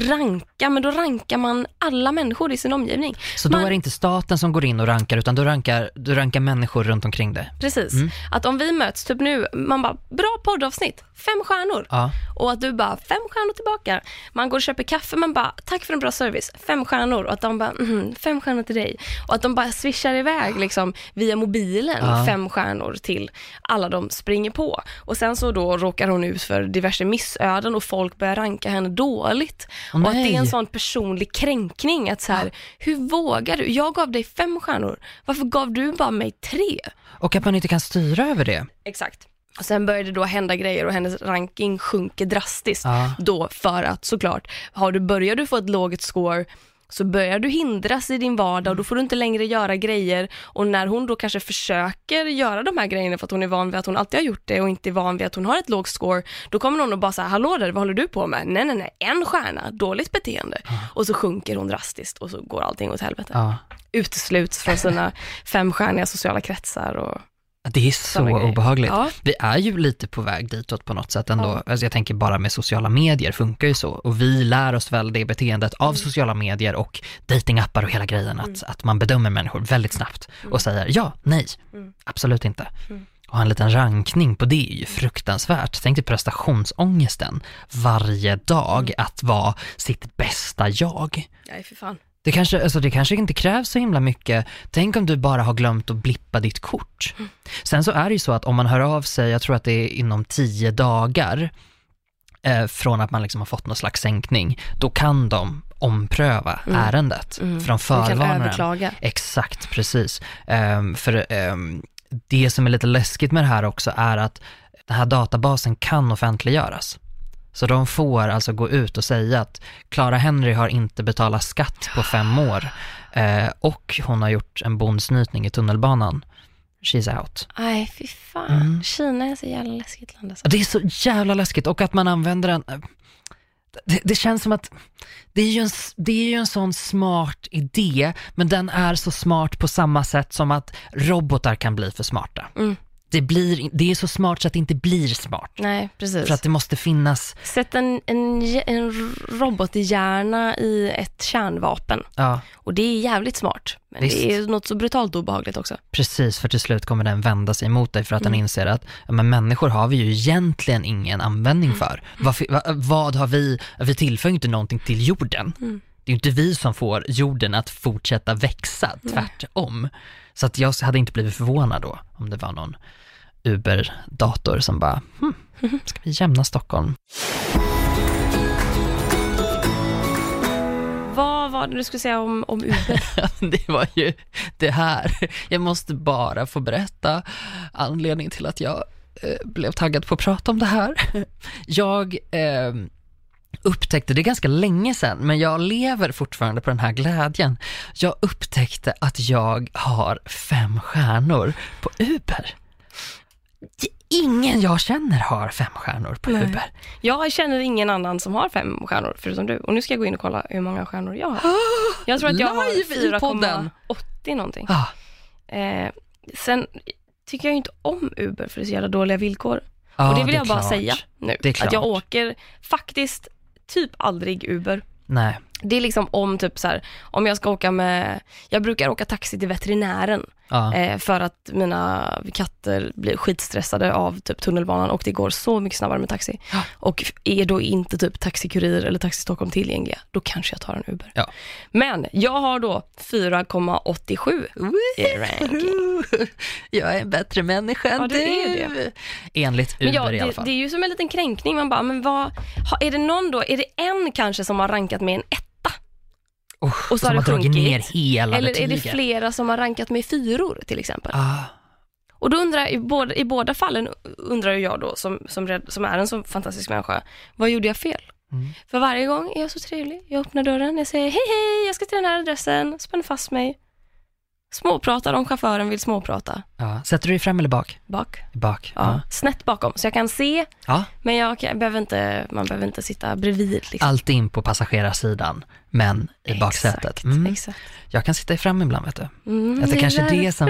[SPEAKER 1] ranka, men då rankar man alla människor i sin omgivning.
[SPEAKER 2] så då
[SPEAKER 1] man-
[SPEAKER 2] är det inte staten som går in och rankar, utan du rankar, du rankar människor runt omkring dig?
[SPEAKER 1] Precis.
[SPEAKER 2] Mm.
[SPEAKER 1] Att om vi möts, typ nu, man bara, bra poddavsnitt, fem stjärnor.
[SPEAKER 2] Ja.
[SPEAKER 1] Och att du bara, fem stjärnor tillbaka. Man går och köper kaffe, man bara, tack för en bra service, fem stjärnor. Och att de bara, mm, fem stjärnor till dig. Och att de bara swishar iväg liksom via mobilen,
[SPEAKER 2] Ja.
[SPEAKER 1] fem stjärnor till alla de springer på. Och sen så då råkar hon ut för diverse missöden och folk börjar ranka henne dåligt.
[SPEAKER 2] Åh,
[SPEAKER 1] och att det är en sån personlig kränkning att så här, hur vågar du? Jag gav dig fem stjärnor, varför gav du bara mig tre?
[SPEAKER 2] Och att man inte kan styra över det.
[SPEAKER 1] Exakt. Och sen börjar det då hända grejer och hennes ranking sjunker drastiskt.
[SPEAKER 2] Ja.
[SPEAKER 1] Då för att såklart, har du, börjar du få ett lågt score så börjar du hindras i din vardag och då får du inte längre göra grejer och när hon då kanske försöker göra de här grejerna för att hon är van vid att hon alltid har gjort det och inte är van vid att hon har ett lågt score, då kommer någon och bara säga hallå där, vad håller du på med? Nej, nej, nej, en stjärna, dåligt beteende. Och så sjunker hon drastiskt och så går allting åt helvete.
[SPEAKER 2] Ja.
[SPEAKER 1] Utesluts från sina femstjärniga sociala kretsar och
[SPEAKER 2] Det är så obehagligt.
[SPEAKER 1] Ja.
[SPEAKER 2] Vi är ju lite på väg ditåt på något sätt ändå.
[SPEAKER 1] Ja.
[SPEAKER 2] Alltså jag tänker bara med sociala medier funkar ju så. Och vi lär oss väl det beteendet av
[SPEAKER 1] Mm.
[SPEAKER 2] sociala medier och datingappar och hela grejen. Att, att man bedömer människor väldigt snabbt och säger ja, nej,
[SPEAKER 1] Mm.
[SPEAKER 2] absolut inte.
[SPEAKER 1] Mm.
[SPEAKER 2] Och ha en liten rankning på det är ju fruktansvärt. Tänk dig prestationsångesten varje dag
[SPEAKER 1] Mm.
[SPEAKER 2] att vara sitt bästa jag.
[SPEAKER 1] Nej, för fan.
[SPEAKER 2] Det kanske, alltså det kanske inte krävs så himla mycket. Tänk om du bara har glömt att blippa ditt kort. Sen så är det ju så att om man hör av sig, jag tror att det är inom tio dagar eh, från att man liksom har fått någon slags sänkning, då kan de ompröva
[SPEAKER 1] Mm.
[SPEAKER 2] ärendet.
[SPEAKER 1] Mm.
[SPEAKER 2] För de förvarnar en.
[SPEAKER 1] överklaga.
[SPEAKER 2] Exakt, precis. Ehm, för ehm, det som är lite läskigt med det här också är att den här databasen kan offentliggöras. Så de får alltså gå ut och säga att Clara Henry har inte betalat skatt på fem år eh, och hon har gjort en bondsnytning i tunnelbanan. She's out.
[SPEAKER 1] Nej, fy fan.
[SPEAKER 2] Mm.
[SPEAKER 1] Kina är så jävla läskigt land alltså.
[SPEAKER 2] Det är så jävla läskigt och att man använder den. Det, det känns som att det är, ju en, det är ju en sån smart idé, men den är så smart på samma sätt som att robotar kan bli för smarta.
[SPEAKER 1] Mm.
[SPEAKER 2] Det, blir, det är så smart så att det inte blir smart.
[SPEAKER 1] Nej, precis.
[SPEAKER 2] För att det måste finnas,
[SPEAKER 1] Sätt en, en, en robothjärna i ett kärnvapen.
[SPEAKER 2] ja
[SPEAKER 1] Och det är jävligt smart. Men
[SPEAKER 2] Visst.
[SPEAKER 1] det är något så brutalt obehagligt också.
[SPEAKER 2] precis, för till slut kommer den vända sig emot dig för att den
[SPEAKER 1] Mm.
[SPEAKER 2] inser att ja, men människor har vi ju egentligen ingen användning
[SPEAKER 1] Mm.
[SPEAKER 2] för. Vad, va, vad har vi, vi tillför ju inte någonting till jorden.
[SPEAKER 1] Mm.
[SPEAKER 2] Det är ju inte vi som får jorden att fortsätta växa, tvärtom. Så att jag hade inte blivit förvånad då om det var någon Uber-dator som bara, hm, ska vi jämna Stockholm?
[SPEAKER 1] Vad var det du skulle säga om, om Uber?
[SPEAKER 2] det var ju det här. Jag måste bara få berätta anledningen till att jag eh, blev taggad på att prata om det här. Jag eh, upptäckte, det är ganska länge sedan, men jag lever fortfarande på den här glädjen. Jag upptäckte att jag har fem stjärnor på Uber. Ingen jag känner har fem stjärnor på
[SPEAKER 1] Nej.
[SPEAKER 2] Uber.
[SPEAKER 1] Jag känner ingen annan som har fem stjärnor förutom du. Och nu ska jag gå in och kolla hur många stjärnor jag har. Jag tror att jag har
[SPEAKER 2] podden.
[SPEAKER 1] 4,80 någonting.
[SPEAKER 2] Ah,
[SPEAKER 1] Eh, sen tycker jag inte om Uber för det är så jävla dåliga villkor.
[SPEAKER 2] ja,
[SPEAKER 1] och det vill
[SPEAKER 2] är
[SPEAKER 1] jag bara
[SPEAKER 2] klart.
[SPEAKER 1] säga nu.
[SPEAKER 2] Det
[SPEAKER 1] Att jag åker faktiskt typ aldrig Uber.
[SPEAKER 2] Nej,
[SPEAKER 1] det är liksom om typ så här, om jag ska åka med, jag brukar åka taxi till veterinären eh, för att mina katter blir skitstressade av typ tunnelbanan och det går så mycket snabbare med taxi.
[SPEAKER 2] Ja.
[SPEAKER 1] Och är då inte typ Taxikurir eller Taxi Stockholm tillgängliga, då kanske jag tar en Uber.
[SPEAKER 2] Ja.
[SPEAKER 1] Men jag har då 4,87 i ranking.
[SPEAKER 2] Jag är en bättre människa än
[SPEAKER 1] Ja, du är
[SPEAKER 2] du. Enligt Uber
[SPEAKER 1] Men ja,
[SPEAKER 2] i alla
[SPEAKER 1] det,
[SPEAKER 2] fall.
[SPEAKER 1] det är ju som en liten kränkning, man bara, men vad, är det någon då, är det en kanske som har rankat med en etta?
[SPEAKER 2] Usch,
[SPEAKER 1] och så har det
[SPEAKER 2] dragit ner
[SPEAKER 1] sjunkit.
[SPEAKER 2] hela
[SPEAKER 1] Eller är det
[SPEAKER 2] betyget.
[SPEAKER 1] flera som har rankat med fyror till exempel?
[SPEAKER 2] Ah,
[SPEAKER 1] Och då undrar i båda, i båda fallen undrar jag då, som, som, som är en så fantastisk människa, vad gjorde jag fel?
[SPEAKER 2] Mm.
[SPEAKER 1] För varje gång är jag så trevlig. Jag öppnar dörren, jag säger hej hej, jag ska till den här adressen, spänn fast mig. Småpratar om chauffören vill småprata.
[SPEAKER 2] Ja. Sätter du dig fram eller bak?
[SPEAKER 1] Bak.
[SPEAKER 2] Bak.
[SPEAKER 1] Ja. Snett bakom, så jag kan se,
[SPEAKER 2] ja.
[SPEAKER 1] men jag, kan, jag behöver inte, man behöver inte sitta bredvid. Liksom.
[SPEAKER 2] Alltid in på passagerarsidan, men i baksätet.
[SPEAKER 1] Exakt,
[SPEAKER 2] Mm.
[SPEAKER 1] exakt.
[SPEAKER 2] Jag kan sitta i fram ibland vet du.
[SPEAKER 1] Mm,
[SPEAKER 2] Att det kanske är
[SPEAKER 1] där
[SPEAKER 2] det som,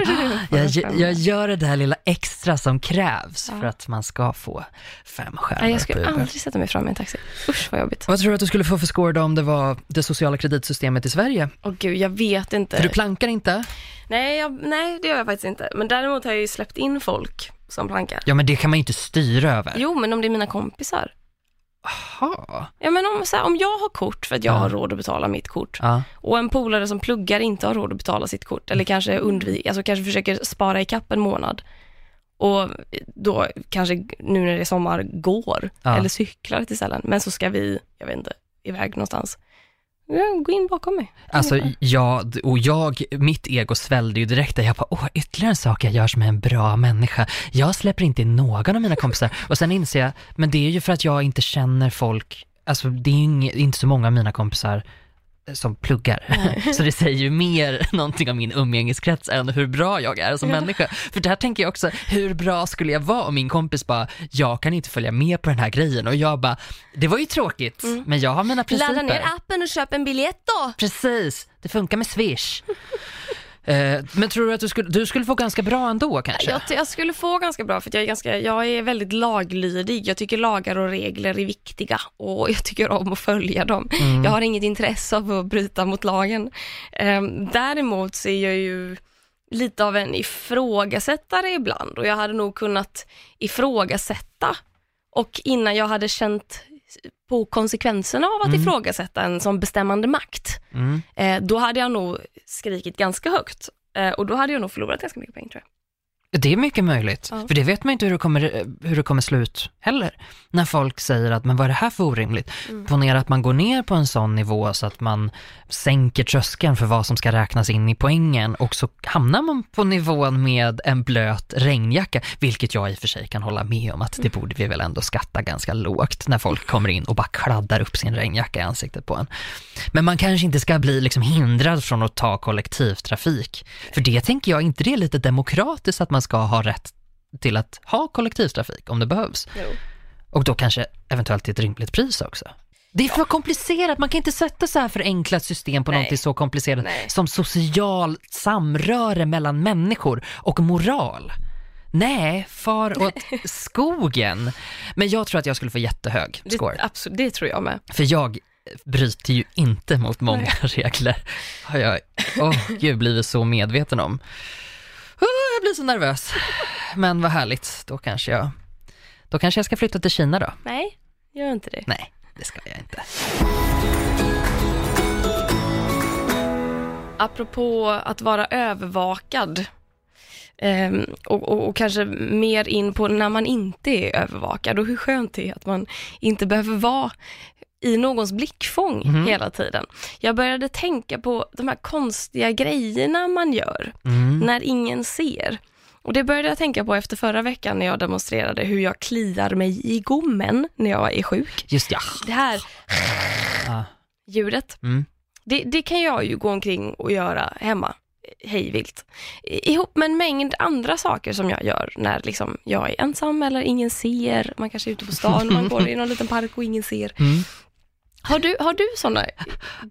[SPEAKER 2] jag, jag gör det där lilla extra som krävs
[SPEAKER 1] Ja.
[SPEAKER 2] för att man ska få fem stjärnor
[SPEAKER 1] Nej, jag skulle aldrig sätta mig fram i en taxi. Usch vad jobbigt.
[SPEAKER 2] Vad tror du att du skulle få för score då om det var det sociala kreditsystemet i Sverige?
[SPEAKER 1] Åh gud, jag vet inte.
[SPEAKER 2] För du plankar inte?
[SPEAKER 1] Nej, jag, nej, det gör jag faktiskt inte. Men däremot har jag ju släppt in folk som plankar.
[SPEAKER 2] Ja men det kan man ju inte styra över.
[SPEAKER 1] Jo, men om det är mina kompisar.
[SPEAKER 2] Jaha.
[SPEAKER 1] Ja, men om, så här, om jag har kort för att jag
[SPEAKER 2] Ja.
[SPEAKER 1] har råd att betala mitt kort
[SPEAKER 2] Ja.
[SPEAKER 1] och en polare som pluggar inte har råd att betala sitt kort eller kanske undviker, alltså kanske försöker spara ikapp en månad och då kanske nu när det är sommar går
[SPEAKER 2] Ja.
[SPEAKER 1] eller cyklar till ställen, men så ska vi, jag vet inte, iväg någonstans. Ja, gå in bakom mig.
[SPEAKER 2] Alltså, ja, d- och jag, mitt ego svällde ju direkt där. Jag bara, åh, ytterligare en sak jag gör som är en bra människa. Jag släpper inte in någon av mina kompisar. Och sen inser jag, men det är ju för att jag inte känner folk, alltså det är ju inge- inte så många av mina kompisar som pluggar. Så det säger ju mer någonting om min umgängeskrets än hur bra jag är som människa. För där tänker jag också, hur bra skulle jag vara om min kompis bara, jag kan inte följa med på den här grejen. Och jag bara, det var ju tråkigt, men jag har mina principer.
[SPEAKER 1] Ladda ner appen och köp en biljett då.
[SPEAKER 2] Precis, det funkar med Swish. Eh, men tror du att du skulle, du skulle få ganska bra ändå kanske?
[SPEAKER 1] Jag, jag skulle få ganska bra för jag är, ganska, jag är väldigt laglydig. Jag tycker lagar och regler är viktiga och jag tycker om att följa dem.
[SPEAKER 2] Mm.
[SPEAKER 1] Jag har inget intresse av att bryta mot lagen. Ehm, däremot så är jag ju lite av en ifrågasättare ibland och jag hade nog kunnat ifrågasätta och innan jag hade känt på konsekvenserna av att ifrågasätta en som bestämmande makt,
[SPEAKER 2] Mm.
[SPEAKER 1] eh, då hade jag nog skrikit ganska högt eh, och då hade jag nog förlorat ganska mycket pengar tror jag.
[SPEAKER 2] Det är mycket möjligt,
[SPEAKER 1] Ja.
[SPEAKER 2] för det vet man inte hur det, kommer, hur det kommer slut heller. När folk säger att, men vad är det här för orimligt?
[SPEAKER 1] Mm.
[SPEAKER 2] Ponera att man går ner på en sån nivå så att man sänker tröskeln för vad som ska räknas in i poängen och så hamnar man på nivån med en blöt regnjacka, vilket jag i och för sig kan hålla med om att det borde vi väl ändå skatta ganska lågt när folk kommer in och bara kladdar upp sin regnjacka i ansiktet på en. Men man kanske inte ska bli liksom hindrad från att ta kollektivtrafik. För det tänker jag, inte det är lite demokratiskt att man ska ha rätt till att ha kollektivtrafik om det behövs? Och då kanske eventuellt till ett rimligt pris också. Det är för komplicerat, man kan inte sätta så här förenklat system på
[SPEAKER 1] Nej.
[SPEAKER 2] någonting så komplicerat
[SPEAKER 1] Nej.
[SPEAKER 2] som social samröre mellan människor och moral. Nej, far åt skogen. Men jag tror att jag skulle få jättehög score.
[SPEAKER 1] Det, absolut, det tror jag med.
[SPEAKER 2] För jag bryter ju inte mot många regler. Har jag, åh gud, blivit så medveten om. Jag blir så nervös. Men vad härligt, då kanske jag, då kanske jag ska flytta till Kina då.
[SPEAKER 1] Nej, gör inte det.
[SPEAKER 2] Nej, det ska jag inte.
[SPEAKER 1] Apropå att vara övervakad ehm, och, och, och kanske mer in på när man inte är övervakad och hur skönt det är att man inte behöver vara i någons blickfång hela tiden. Jag började tänka på de här konstiga grejerna man gör
[SPEAKER 2] Mm.
[SPEAKER 1] när ingen ser. Och det började jag tänka på efter förra veckan när jag demonstrerade hur jag kliar mig i gommen när jag är sjuk.
[SPEAKER 2] Just ja.
[SPEAKER 1] Det här
[SPEAKER 2] Ah.
[SPEAKER 1] ljudet,
[SPEAKER 2] Mm.
[SPEAKER 1] det, det kan jag ju gå omkring och göra hemma, hej vilt. I- Ihop med en mängd andra saker som jag gör när liksom jag är ensam eller ingen ser. Man kanske är ute på stan, man går i någon liten park och ingen ser.
[SPEAKER 2] Mm.
[SPEAKER 1] Har du, har du sådana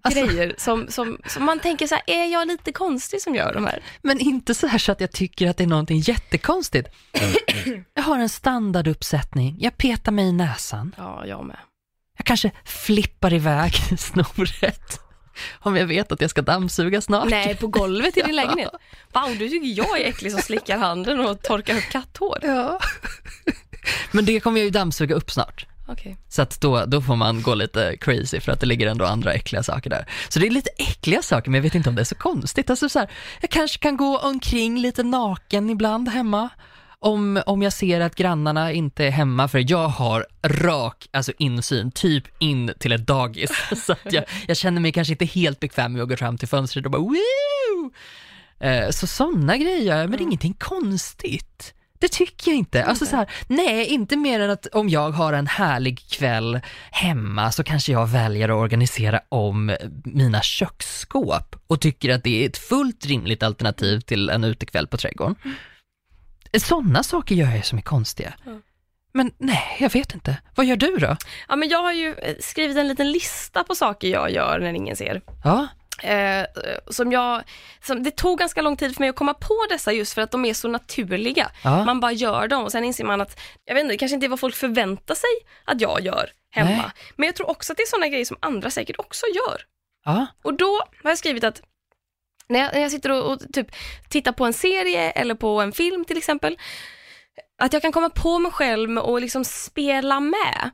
[SPEAKER 2] Alltså-
[SPEAKER 1] grejer som, som, som man tänker så här, är jag lite konstig som gör de här?
[SPEAKER 2] Men inte så här så att jag tycker att det är någonting jättekonstigt. Jag har en standarduppsättning, jag petar mig i näsan,
[SPEAKER 1] Ja, jag med.
[SPEAKER 2] jag kanske flippar iväg snoret. Om jag vet att jag ska dammsuga snart.
[SPEAKER 1] Nej, på golvet i din lägenhet. Wow, du tycker jag är äcklig som slickar handen och torkar upp katthår.
[SPEAKER 2] Ja. Men det kommer jag ju dammsuga upp snart.
[SPEAKER 1] Okej.
[SPEAKER 2] Så att då, då får man gå lite crazy för att det ligger ändå andra äckliga saker där. Så det är lite äckliga saker men jag vet inte om det är så konstigt. Alltså så här, jag kanske kan gå omkring lite naken ibland hemma. Om, om jag ser att grannarna inte är hemma, för jag har rak alltså insyn, typ in till ett dagis. Så att jag, jag känner mig kanske inte helt bekväm med att gå fram till fönstret och bara Woo! Eh, Så sådana grejer men det är ingenting konstigt. Det tycker jag inte. Alltså så här, nej, inte mer än att om jag har en härlig kväll hemma så kanske jag väljer att organisera om mina köksskåp och tycker att det är ett fullt rimligt alternativ till en utekväll på trädgården. Sådana saker gör jag som är konstiga.
[SPEAKER 1] Ja.
[SPEAKER 2] Men nej, jag vet inte. Vad gör du då?
[SPEAKER 1] Ja, men jag har ju eh, skrivit en liten lista på saker jag gör när ingen ser.
[SPEAKER 2] Ja,
[SPEAKER 1] Eh, som jag, som, det tog ganska lång tid för mig att komma på dessa just för att de är så naturliga.
[SPEAKER 2] Ja.
[SPEAKER 1] Man bara gör dem och sen inser man att, jag vet inte, det kanske inte är vad folk förväntar sig att jag gör hemma.
[SPEAKER 2] Nej.
[SPEAKER 1] Men jag tror också att det är sådana grejer som andra säkert också gör.
[SPEAKER 2] ja,
[SPEAKER 1] Och då har jag skrivit att när jag, när jag sitter och, och typ tittar på en serie eller på en film till exempel, att jag kan komma på mig själv att liksom spela med.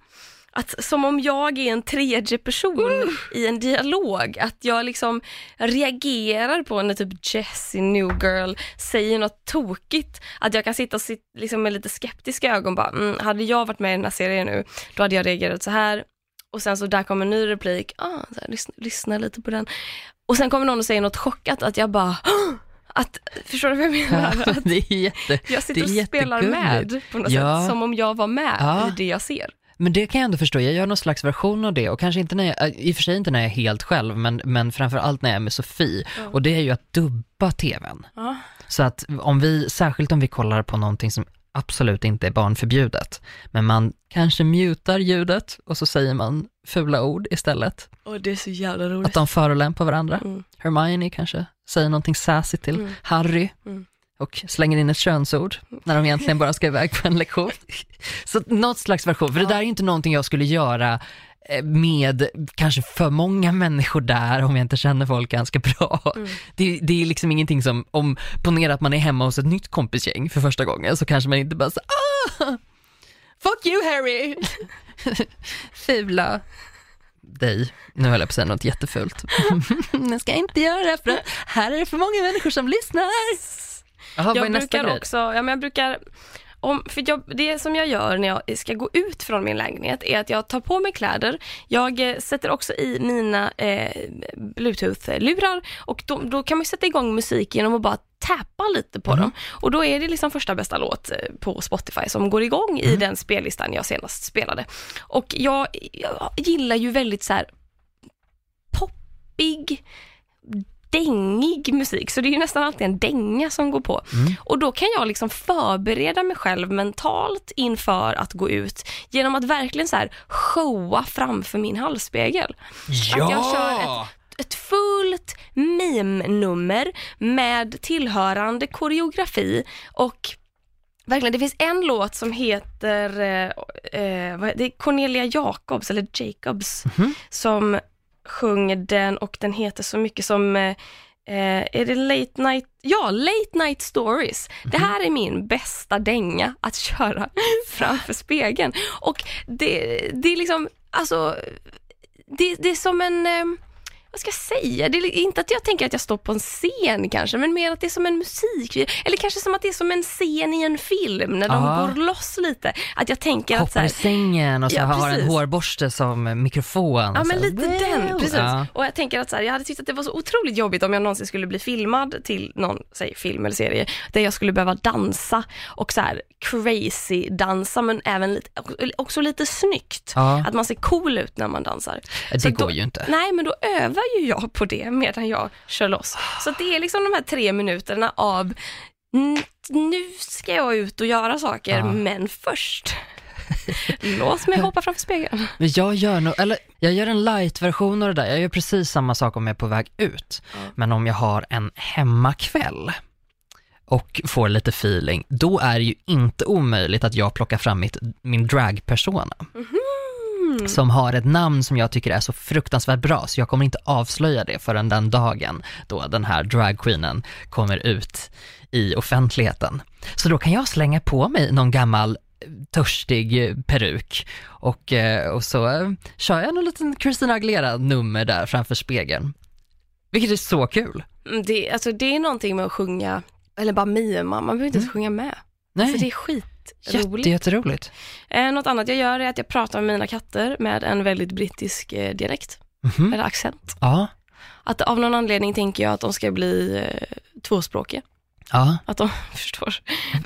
[SPEAKER 1] Att som om jag är en tredje person i en dialog, att jag liksom reagerar på när typ Jessie New Girl säger något tokigt, att jag kan sitta och sit, liksom med lite skeptiska ögon bara, mm, hade jag varit med i den här serien nu, då hade jag reagerat så här. Och sen så där kommer en ny replik, ah, här, lyssna, lyssna lite på den. Och sen kommer någon och säger något chockat, att jag bara, att, förstår du vad jag menar? Att
[SPEAKER 2] det är jätte...
[SPEAKER 1] jag sitter och spelar med på något
[SPEAKER 2] Ja.
[SPEAKER 1] sätt, som om jag var med
[SPEAKER 2] Ja.
[SPEAKER 1] i det jag ser.
[SPEAKER 2] Men det kan jag ändå förstå, jag gör någon slags version av det och kanske inte när jag, i och för sig inte när jag är helt själv, men, men framför allt när jag är med Sofie.
[SPEAKER 1] Ja.
[SPEAKER 2] Och det är ju att dubba tvn.
[SPEAKER 1] Ja.
[SPEAKER 2] Så att om vi, särskilt om vi kollar på någonting som absolut inte är barnförbjudet, men man kanske mutar ljudet och så säger man fula ord istället.
[SPEAKER 1] Och det är så jävla
[SPEAKER 2] Att
[SPEAKER 1] roligt.
[SPEAKER 2] de förolämpar varandra.
[SPEAKER 1] Mm.
[SPEAKER 2] Hermione kanske säger någonting sassy till
[SPEAKER 1] Mm.
[SPEAKER 2] Harry
[SPEAKER 1] Mm.
[SPEAKER 2] Och slänger in ett könsord när de egentligen bara ska iväg på en lektion. Så något slags version, för det där är inte någonting jag skulle göra eh, med kanske för många människor där om jag inte känner folk ganska bra.
[SPEAKER 1] Mm.
[SPEAKER 2] Det, det är liksom ingenting som, om ponera att man är hemma hos ett nytt kompisgäng för första gången så kanske man inte bara så, ah, fuck you Harry, fula dig, nu höll jag på att säga något jättefult. det ska jag inte göra för att här är det för många människor som lyssnar. Är
[SPEAKER 1] jag brukar också, ja men jag brukar, om, för jag, det som jag gör när jag ska gå ut från min lägenhet är att jag tar på mig kläder, jag eh, sätter också i mina eh, bluetooth-lurar och då, då kan man sätta igång musik genom att bara tappa lite på
[SPEAKER 2] Mhm.
[SPEAKER 1] dem. Och då är det liksom första bästa låt eh, på Spotify som går igång i den spellistan jag senast spelade. Och jag, jag gillar ju väldigt så här poppig, dängig musik, så det är ju nästan alltid en dänga som går på.
[SPEAKER 2] Mm.
[SPEAKER 1] Och då kan jag liksom förbereda mig själv mentalt inför att gå ut genom att verkligen så här showa framför min halsspegel.
[SPEAKER 2] Ja!
[SPEAKER 1] Att jag kör Ett fullt meme-nummer med tillhörande koreografi och Verkligen, det finns en låt som heter, eh, eh, det är Cornelia Jacobs, eller Jacobs,
[SPEAKER 2] Mhm.
[SPEAKER 1] som sjunger den och den heter så mycket som, eh, eh, är det Late Night, ja, Late Night Stories. Det här är min bästa dänga att köra framför spegeln. Och det, det är liksom, alltså, det, det är som en, eh, vad ska jag säga? Det är inte att jag tänker att jag står på en scen kanske, men mer att det är som en musik, eller kanske som att det är som en scen i en film, när de
[SPEAKER 2] Ja.
[SPEAKER 1] går loss lite. Att jag tänker att så
[SPEAKER 2] Hoppar
[SPEAKER 1] här,
[SPEAKER 2] i sängen och så
[SPEAKER 1] Ja,
[SPEAKER 2] har en hårborste som mikrofon.
[SPEAKER 1] Ja men lite
[SPEAKER 2] wow.
[SPEAKER 1] den, precis.
[SPEAKER 2] Ja.
[SPEAKER 1] Och jag tänker att så här, jag hade tyckt att det var så otroligt jobbigt om jag någonsin skulle bli filmad till någon, säg film eller serie, där jag skulle behöva dansa och så här crazy dansa men även lite, också lite snyggt.
[SPEAKER 2] Ja.
[SPEAKER 1] Att man ser cool ut när man dansar.
[SPEAKER 2] Det
[SPEAKER 1] Så
[SPEAKER 2] går
[SPEAKER 1] då-
[SPEAKER 2] ju inte.
[SPEAKER 1] Nej, men då övar ju jag på det medan jag kör loss. Så det är liksom de här tre minuterna av "N- nu ska jag ut och göra saker,
[SPEAKER 2] Ja.
[SPEAKER 1] men först låt mig hoppa framför spegeln.
[SPEAKER 2] Men jag gör nog, eller jag gör en light-version av det där. Jag gör precis samma sak om jag är på väg ut.
[SPEAKER 1] Ja.
[SPEAKER 2] Men om jag har en hemmakväll och får lite feeling, då är det ju inte omöjligt att jag plockar fram mitt, min drag-persona. som har ett namn som jag tycker är så fruktansvärt bra så jag kommer inte avslöja det förrän den dagen då den här dragqueenen kommer ut i offentligheten. Så då kan jag slänga på mig någon gammal törstig peruk och, eh, och så eh, kör jag någon liten Christina Aguilera-nummer där framför spegeln. Vilket är så kul.
[SPEAKER 1] Mm, Det, alltså, det är någonting med att sjunga, eller bara mima, man behöver inte ens sjunga med.
[SPEAKER 2] Mm. Nej,
[SPEAKER 1] Så det är skitroligt.
[SPEAKER 2] jätte, jätteroligt.
[SPEAKER 1] Eh, något annat jag gör är att jag pratar med mina katter med en väldigt brittisk eh, dialekt,
[SPEAKER 2] Mhm.
[SPEAKER 1] eller accent.
[SPEAKER 2] Ja,
[SPEAKER 1] Att av någon anledning tänker jag att de ska bli eh, tvåspråkiga.
[SPEAKER 2] ja.
[SPEAKER 1] Att de förstår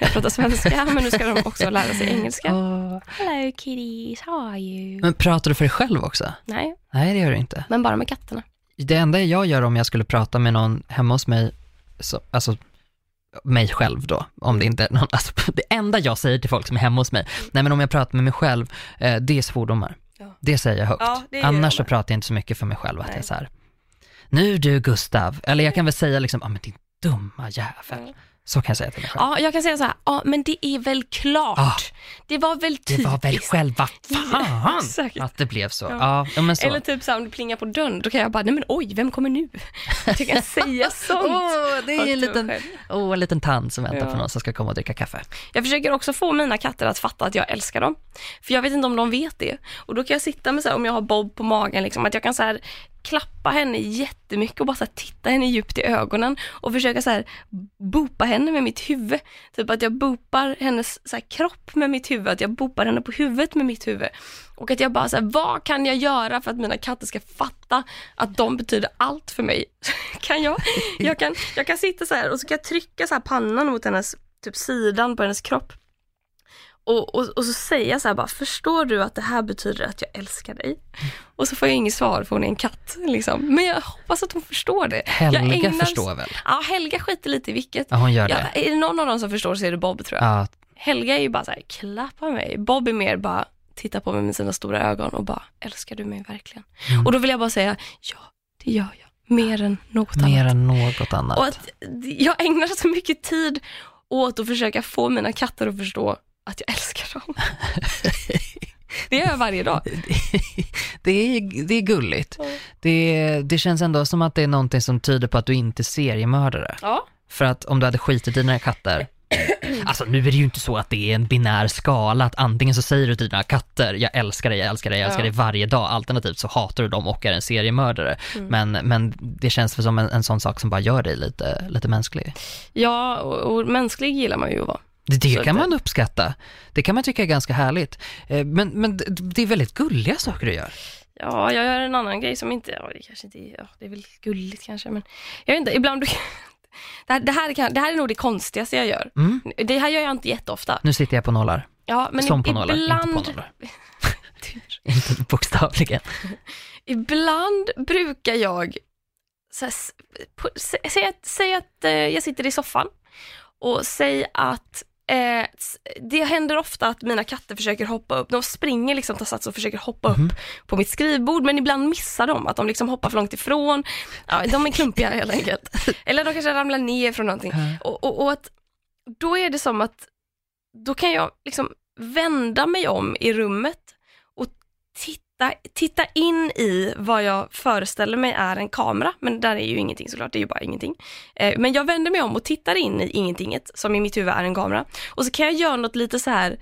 [SPEAKER 1] jag pratar svenska, men nu ska de också lära sig engelska.
[SPEAKER 2] Åh.
[SPEAKER 1] Hello kitties, how are you?
[SPEAKER 2] Men pratar du för dig själv också?
[SPEAKER 1] Nej,
[SPEAKER 2] Nej, det gör du inte.
[SPEAKER 1] men bara med katterna.
[SPEAKER 2] Det enda jag gör om jag skulle prata med någon hemma hos mig, så, alltså mig själv då, om det inte är någon, alltså det enda jag säger till folk som är hemma hos mig, nej men om jag pratar med mig själv, eh, det är svordomar.
[SPEAKER 1] Ja.
[SPEAKER 2] Det säger jag högt.
[SPEAKER 1] Ja,
[SPEAKER 2] Annars så pratar jag inte så mycket för mig själv, att
[SPEAKER 1] Nej.
[SPEAKER 2] jag är så här, nu du Gustav, eller jag kan väl säga liksom, ja ah, men din dumma jävel.
[SPEAKER 1] Ja.
[SPEAKER 2] Så kan jag säga till mig själv.
[SPEAKER 1] Ja, jag kan säga så här, ja men det är väl klart.
[SPEAKER 2] Ah.
[SPEAKER 1] det var väl
[SPEAKER 2] det
[SPEAKER 1] typiskt.
[SPEAKER 2] var väl själva fan
[SPEAKER 1] Exakt.
[SPEAKER 2] att det blev så.
[SPEAKER 1] Ja.
[SPEAKER 2] Ja, ja men så.
[SPEAKER 1] Eller typ så här, om det plingar på dörren, då kan jag bara, nej men oj, vem kommer nu? Jag kan säga sånt.
[SPEAKER 2] Åh, det är en
[SPEAKER 1] mig
[SPEAKER 2] liten, åh, en liten tant som väntar
[SPEAKER 1] Ja.
[SPEAKER 2] på någon som ska komma och dricka kaffe.
[SPEAKER 1] Jag försöker också få mina katter att fatta att jag älskar dem. För jag vet inte om de vet det. Och då kan jag sitta med så här, om jag har Bob på magen, liksom, att jag kan så här klappa henne jättemycket och bara så här, titta henne djupt i ögonen och försöka så här boopa henne med mitt huvud. Typ att jag boopar hennes så här, kropp med mitt huvud, att jag boopar henne på huvudet med mitt huvud. Och att jag bara så här, vad kan jag göra för att mina katter ska fatta att de betyder allt för mig? kan jag, jag, kan, jag kan sitta så här och så kan jag trycka så här pannan mot hennes, typ sidan på hennes kropp. Och, och, och så säger jag så här bara, förstår du att det här betyder att jag älskar dig? Och så får jag inget svar för hon är en katt. Liksom. Men jag hoppas att hon förstår det.
[SPEAKER 2] Helga
[SPEAKER 1] ägnar-
[SPEAKER 2] förstår väl?
[SPEAKER 1] Ja, Helga skiter lite i vilket.
[SPEAKER 2] Ja, hon gör
[SPEAKER 1] Ja,
[SPEAKER 2] det.
[SPEAKER 1] är det någon av dem som förstår så är det Bob tror jag.
[SPEAKER 2] Ja,
[SPEAKER 1] Helga är ju bara så här, klappa mig. Bob är mer bara, titta på mig med sina stora ögon och bara, älskar du mig verkligen?
[SPEAKER 2] Mm.
[SPEAKER 1] Och då vill jag bara säga, ja, det gör jag. Mer än något
[SPEAKER 2] mer
[SPEAKER 1] annat.
[SPEAKER 2] än något annat.
[SPEAKER 1] Och att jag ägnar så mycket tid åt att försöka få mina katter att förstå att jag älskar dem. Det gör jag varje dag.
[SPEAKER 2] det, är, det är gulligt. Det, det känns ändå som att det är någonting som tyder på att du inte är seriemördare.
[SPEAKER 1] Ja.
[SPEAKER 2] För att om du hade skitit i dina katter, alltså nu är det ju inte så att det är en binär skala, att antingen så säger du till dina katter, jag älskar dig, jag älskar dig, jag älskar
[SPEAKER 1] Ja.
[SPEAKER 2] dig varje dag, alternativt så hatar du dem och är en seriemördare.
[SPEAKER 1] Mm.
[SPEAKER 2] Men, men det känns som en, en sån sak som bara gör dig lite, lite mänsklig.
[SPEAKER 1] Ja, och, och mänsklig gillar man ju att vara.
[SPEAKER 2] Det, det kan man uppskatta. Det kan man tycka är ganska härligt. Eh, Men, men det- är väldigt gulliga saker du gör.
[SPEAKER 1] Ja, jag gör en annan grej som inte, ja det kanske inte är, ja, det är väl gulligt kanske, men jag vet inte, ibland det här, det, här kan, det här är nog det konstigaste jag gör.
[SPEAKER 2] Mm.
[SPEAKER 1] Det här gör jag inte jätteofta.
[SPEAKER 2] Nu sitter jag på nollar.
[SPEAKER 1] Ja, men
[SPEAKER 2] Som på nollar,
[SPEAKER 1] ibland,
[SPEAKER 2] inte på nollar. Inte bokstavligen.
[SPEAKER 1] ibland brukar jag så här, s- på- sä- säg att, säg att eh, jag sitter i soffan och säg att eh, det händer ofta att mina katter försöker hoppa upp, de springer liksom tar sats och försöker hoppa upp på mitt skrivbord men ibland missar de, att de liksom hoppar för långt ifrån. Ja, de är klumpiga helt enkelt. Eller de kanske ramlar ner från någonting. Och, och, och att då är det som att då kan jag liksom vända mig om i rummet och titta, titta in i vad jag föreställer mig är en kamera, men där är ju ingenting såklart, det är ju bara ingenting. Eh, men jag vänder mig om och tittar in i ingentinget, som i mitt huvud är en kamera. Och så kan jag göra något lite så här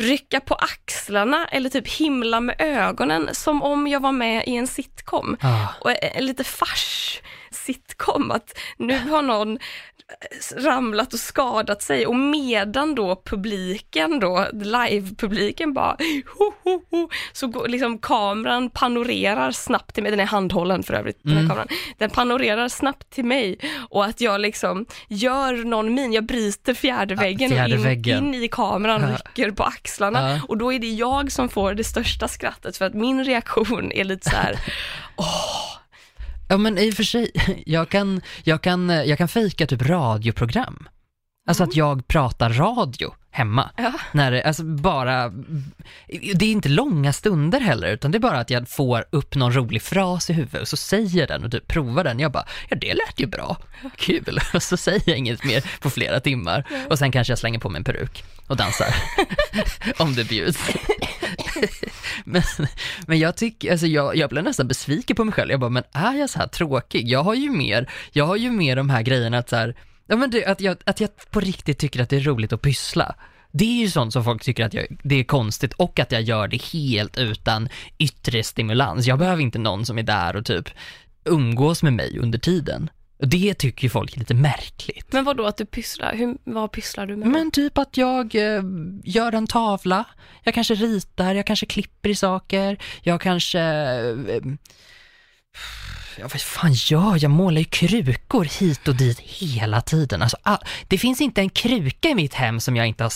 [SPEAKER 1] rycka på axlarna eller typ himla med ögonen som om jag var med i en sitcom
[SPEAKER 2] Ah,
[SPEAKER 1] och en lite fars sitcom att nu har någon eh, ramlat och skadat sig och medan då publiken då, live-publiken bara ho, ho, ho, så går liksom kameran panorerar snabbt till mig, den är handhållen för övrigt, den här
[SPEAKER 2] Mm.
[SPEAKER 1] kameran. Den panorerar snabbt till mig och att jag liksom gör någon min, jag bryter fjärde
[SPEAKER 2] Ja,
[SPEAKER 1] väggen
[SPEAKER 2] fjärde
[SPEAKER 1] och in, in i kameran
[SPEAKER 2] Ja.
[SPEAKER 1] rycker på axlarna
[SPEAKER 2] Ja.
[SPEAKER 1] och då är det jag som får det största skrattet för att min reaktion är lite så här
[SPEAKER 2] Ja men i och för sig, jag kan, jag kan, jag kan fejka typ radioprogram. Alltså att jag pratar radio hemma.
[SPEAKER 1] Ja.
[SPEAKER 2] När det, alltså bara, det är inte långa stunder heller, utan det är bara att jag får upp någon rolig fras i huvudet och så säger den och typ provar den. Jag bara, ja det lät ju bra, kul. Och så säger jag inget mer på flera timmar. Och sen kanske jag slänger på mig en peruk och dansar. Om det bjuds. men, men jag tycker, alltså jag, jag blev nästan besviken på mig själv. Jag bara, men är jag så här tråkig? Jag har ju mer, jag har ju mer de här grejerna att så här, ja men det, att jag, att jag på riktigt tycker att det är roligt att pyssla. Det är ju sånt som folk tycker att jag, det är konstigt och att jag gör det helt utan yttre stimulans. Jag behöver inte någon som är där och typ umgås med mig under tiden. Det tycker ju folk är lite märkligt.
[SPEAKER 1] Men vad då att du pysslar? Hur, vad pysslar du med?
[SPEAKER 2] Men typ att jag eh, gör en tavla, jag kanske ritar, jag kanske klipper i saker, jag kanske... Eh, ja, vad fan gör jag? målar ju krukor hit och dit hela tiden. Alltså, all, det finns inte en kruka i mitt hem som jag inte har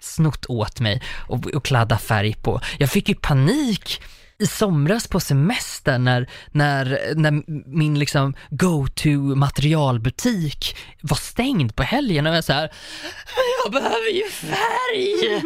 [SPEAKER 2] snott åt mig och, och kladda färg på. Jag fick ju panik i somras på semester när, när, när min liksom go-to materialbutik var stängd på helgen och jag så här, jag behöver ju färg!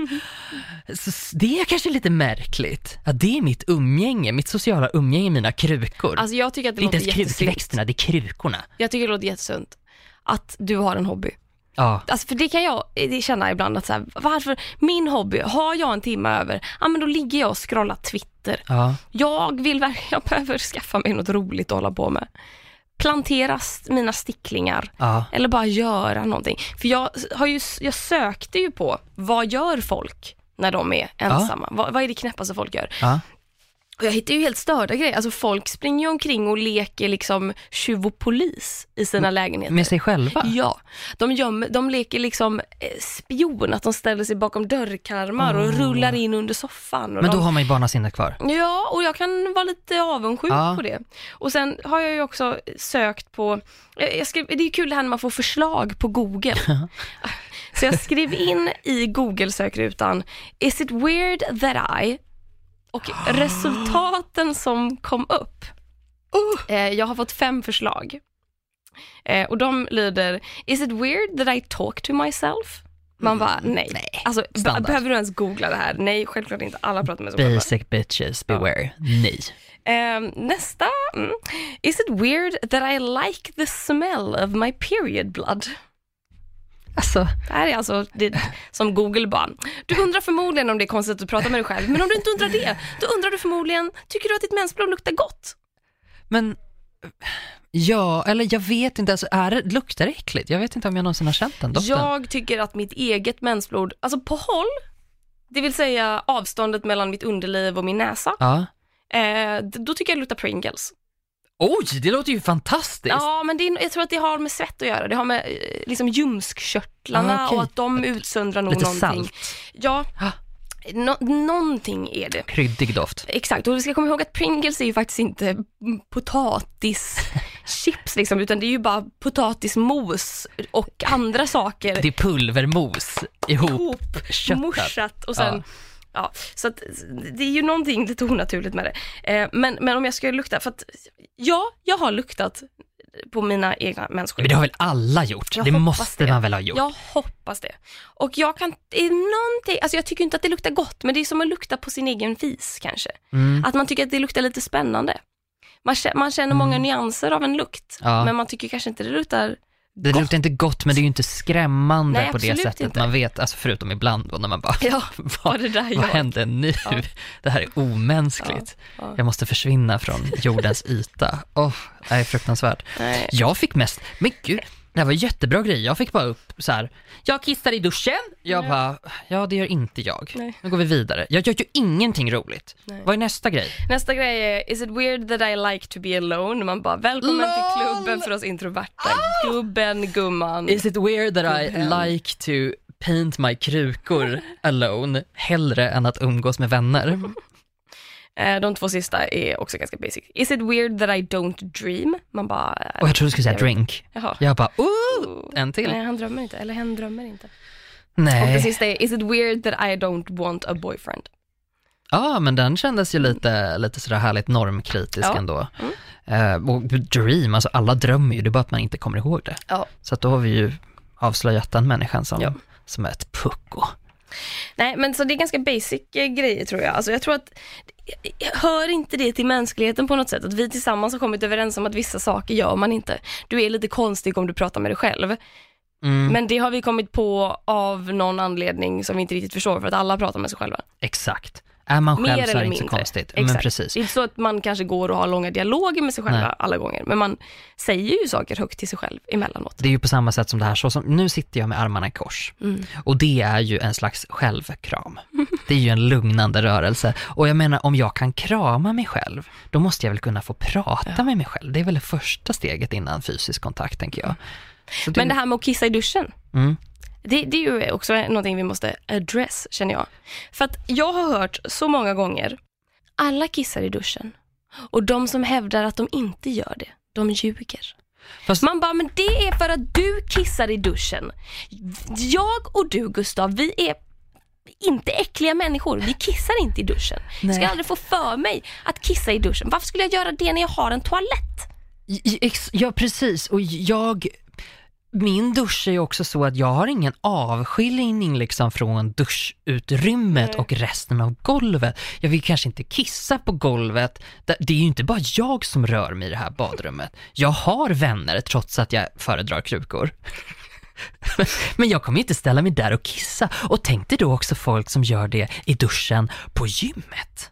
[SPEAKER 2] Så det är kanske lite märkligt att det är mitt umgänge, mitt sociala umgänge, mina krukor.
[SPEAKER 1] Alltså jag tycker att det,
[SPEAKER 2] det är inte ens krukväxterna, det är krukorna.
[SPEAKER 1] Jag tycker det låter jättesunt att du har en hobby.
[SPEAKER 2] Ja.
[SPEAKER 1] Alltså för det kan jag känna ibland att så här, varför, min hobby, har jag en timme över, ja men då ligger jag och scrollar Twitter.
[SPEAKER 2] Ja.
[SPEAKER 1] Jag vill jag behöver skaffa mig något roligt att hålla på med. Plantera mina sticklingar
[SPEAKER 2] Ja.
[SPEAKER 1] eller bara göra någonting. För jag, har ju, jag sökte ju på, vad gör folk när de är ensamma? Vad, vad är det knäppaste folk gör? Och jag hittar ju helt störda grejer. Alltså folk springer ju omkring och leker liksom tjuv och polis i sina lägenheter.
[SPEAKER 2] Med sig själva?
[SPEAKER 1] Ja, de, gömmer, de leker liksom eh, spion, att de ställer sig bakom dörrkarmar och
[SPEAKER 2] Åh.
[SPEAKER 1] rullar in under soffan. Och
[SPEAKER 2] Men då
[SPEAKER 1] de,
[SPEAKER 2] har man ju barnasinnet kvar.
[SPEAKER 1] Ja, och jag kan vara lite avundsjuk
[SPEAKER 2] Ja.
[SPEAKER 1] på det. Och sen har jag ju också sökt på, skrev, det är ju kul det här när man får förslag på Google. Så jag skrev in i Google-sökrutan, is it weird that I, och resultaten som kom upp, eh, jag har fått fem förslag. Eh, och de lyder, is it weird that I talk to myself? Man bara, nej.
[SPEAKER 2] nej.
[SPEAKER 1] Alltså, be- behöver du ens googla det här? Nej, självklart inte. Alla pratar med sig själva.
[SPEAKER 2] Basic bitches, beware. Nej.
[SPEAKER 1] Ehm, nästa. Mm. Is it weird that I like the smell of my period blood?
[SPEAKER 2] Alltså,
[SPEAKER 1] Det här är alltså det, som Google bara, du undrar förmodligen om det är konstigt att du pratar med dig själv, men om du inte undrar det, då undrar du förmodligen, tycker du att ditt mensblod luktar gott?
[SPEAKER 2] men ja, eller jag vet inte, alltså, är det, luktar det äckligt? Jag vet inte om jag någonsin har känt den doften.
[SPEAKER 1] Jag tycker att mitt eget mensblod, alltså på håll, det vill säga avståndet mellan mitt underliv och min näsa,
[SPEAKER 2] Ja.
[SPEAKER 1] eh, då tycker jag det luktar Pringles.
[SPEAKER 2] Oj, det låter ju fantastiskt!
[SPEAKER 1] Ja, men det är, jag tror att det har med svett att göra. Det har med eh, liksom ljumskkörtlarna
[SPEAKER 2] Ah, okej.
[SPEAKER 1] och att de utsöndrar nog
[SPEAKER 2] Lite
[SPEAKER 1] någonting.
[SPEAKER 2] salt.
[SPEAKER 1] Ja,
[SPEAKER 2] Ah.
[SPEAKER 1] nå- någonting är det.
[SPEAKER 2] Kryddig doft.
[SPEAKER 1] Exakt, och vi ska komma ihåg att Pringles är ju faktiskt inte mm, potatischips liksom, utan det är ju bara potatismos och andra saker
[SPEAKER 2] Det är pulvermos ihop
[SPEAKER 1] ihopmorsat
[SPEAKER 2] köttat.
[SPEAKER 1] och sen
[SPEAKER 2] Ja.
[SPEAKER 1] Så att det är ju någonting lite onaturligt med det. Eh, men, men om jag skulle lukta, för att ja, jag har luktat på mina egna mensskydd.
[SPEAKER 2] Men det har väl alla gjort?
[SPEAKER 1] Jag
[SPEAKER 2] det måste
[SPEAKER 1] det.
[SPEAKER 2] man väl ha gjort?
[SPEAKER 1] Jag hoppas det. Och jag kan, det är någonting, alltså jag tycker inte att det luktar gott, men det är som att lukta på sin egen fis kanske.
[SPEAKER 2] Mm.
[SPEAKER 1] Att man tycker att det luktar lite spännande. Man känner, man känner många nyanser av en lukt,
[SPEAKER 2] Ja.
[SPEAKER 1] men man tycker kanske inte det luktar
[SPEAKER 2] Det
[SPEAKER 1] gott.
[SPEAKER 2] luktar inte gott men det är ju inte skrämmande
[SPEAKER 1] Nej,
[SPEAKER 2] på det sättet.
[SPEAKER 1] inte.
[SPEAKER 2] Man vet, alltså förutom ibland då när man bara,
[SPEAKER 1] Ja,
[SPEAKER 2] vad,
[SPEAKER 1] det där
[SPEAKER 2] vad hände nu?
[SPEAKER 1] Ja.
[SPEAKER 2] Det här är omänskligt.
[SPEAKER 1] Ja.
[SPEAKER 2] Jag måste försvinna från jordens yta. Åh, det är fruktansvärt.
[SPEAKER 1] Nej.
[SPEAKER 2] Jag fick mest, men gud, det här var jättebra grej. Jag fick bara upp så här. jag kissar i duschen. Jag bara, ja det gör inte jag.
[SPEAKER 1] Nej.
[SPEAKER 2] Nu går vi vidare. Jag gör ju ingenting roligt.
[SPEAKER 1] Nej.
[SPEAKER 2] Vad är nästa grej?
[SPEAKER 1] Nästa grej är, is it weird that I like to be alone? Man bara, välkommen
[SPEAKER 2] LOL!
[SPEAKER 1] till klubben för oss introverta. Gubben, gumman.
[SPEAKER 2] Is it weird that I like to paint my krukor alone hellre än att umgås med vänner?
[SPEAKER 1] Eh, De två sista är också ganska basic. Is it weird that I don't dream? Man bara,
[SPEAKER 2] Och jag trodde du skulle säga drink.
[SPEAKER 1] jaha.
[SPEAKER 2] Jag bara, ooh, en till.
[SPEAKER 1] Nej, han drömmer inte, eller hen drömmer inte. Och det
[SPEAKER 2] Nej.
[SPEAKER 1] sista är, is it weird that I don't want a boyfriend?
[SPEAKER 2] Ja, men den kändes ju lite, lite sådär härligt normkritisk
[SPEAKER 1] Ja.
[SPEAKER 2] ändå.
[SPEAKER 1] Mm.
[SPEAKER 2] Eh, och dream, alltså alla drömmer ju, det är bara att man inte kommer ihåg det.
[SPEAKER 1] Ja.
[SPEAKER 2] Så att då har vi ju avslöjat den människan som,
[SPEAKER 1] Ja.
[SPEAKER 2] som är ett pucko.
[SPEAKER 1] Nej, men så det är ganska basic eh, grejer tror jag. Alltså jag tror att, hör inte det till mänskligheten på något sätt? Att vi tillsammans har kommit överens om att vissa saker gör man inte. Du är lite konstig om du pratar med dig själv.
[SPEAKER 2] Mm,
[SPEAKER 1] Men det har vi kommit på av någon anledning som vi inte riktigt förstår för att alla pratar med sig själva.
[SPEAKER 2] Exakt. Är man själv
[SPEAKER 1] Mer
[SPEAKER 2] så är det inte så konstigt. Men
[SPEAKER 1] Exakt.
[SPEAKER 2] precis.
[SPEAKER 1] Det är inte så att man kanske går och har långa dialoger med sig själva
[SPEAKER 2] Nej.
[SPEAKER 1] alla gånger, men man säger ju saker högt till sig själv emellanåt.
[SPEAKER 2] Det är ju på samma sätt som det här, så som, nu sitter jag med armarna i kors.
[SPEAKER 1] Mm.
[SPEAKER 2] Och det är ju en slags självkram. Det är ju en lugnande rörelse. Och jag menar, om jag kan krama mig själv, då måste jag väl kunna få prata
[SPEAKER 1] Ja.
[SPEAKER 2] med mig själv. Det är väl det första steget innan fysisk kontakt, tänker jag. Så
[SPEAKER 1] Men det här med att kissa i duschen,
[SPEAKER 2] Mm.
[SPEAKER 1] Det, det är ju också någonting vi måste address, känner jag. För att jag har hört så många gånger, alla kissar i duschen. Och de som hävdar att de inte gör det, de ljuger.
[SPEAKER 2] Fast,
[SPEAKER 1] Man bara, men det är för att du kissar i duschen. Jag och du Gustav, vi är inte äckliga människor. Vi kissar inte i duschen. Jag
[SPEAKER 2] Nej.
[SPEAKER 1] ska aldrig få för mig att kissa i duschen. Varför skulle jag göra det när jag har en toalett?
[SPEAKER 2] Ja, precis. Och jag, min dusch är ju också så att jag har ingen avskiljning liksom från duschutrymmet och resten av golvet. Jag vill kanske inte kissa på golvet. Det det är ju inte bara jag som rör mig i det här badrummet. Jag har vänner trots att jag föredrar krukor. Men jag kommer inte ställa mig där och kissa. Och tänk dig då också folk som gör det i duschen på gymmet.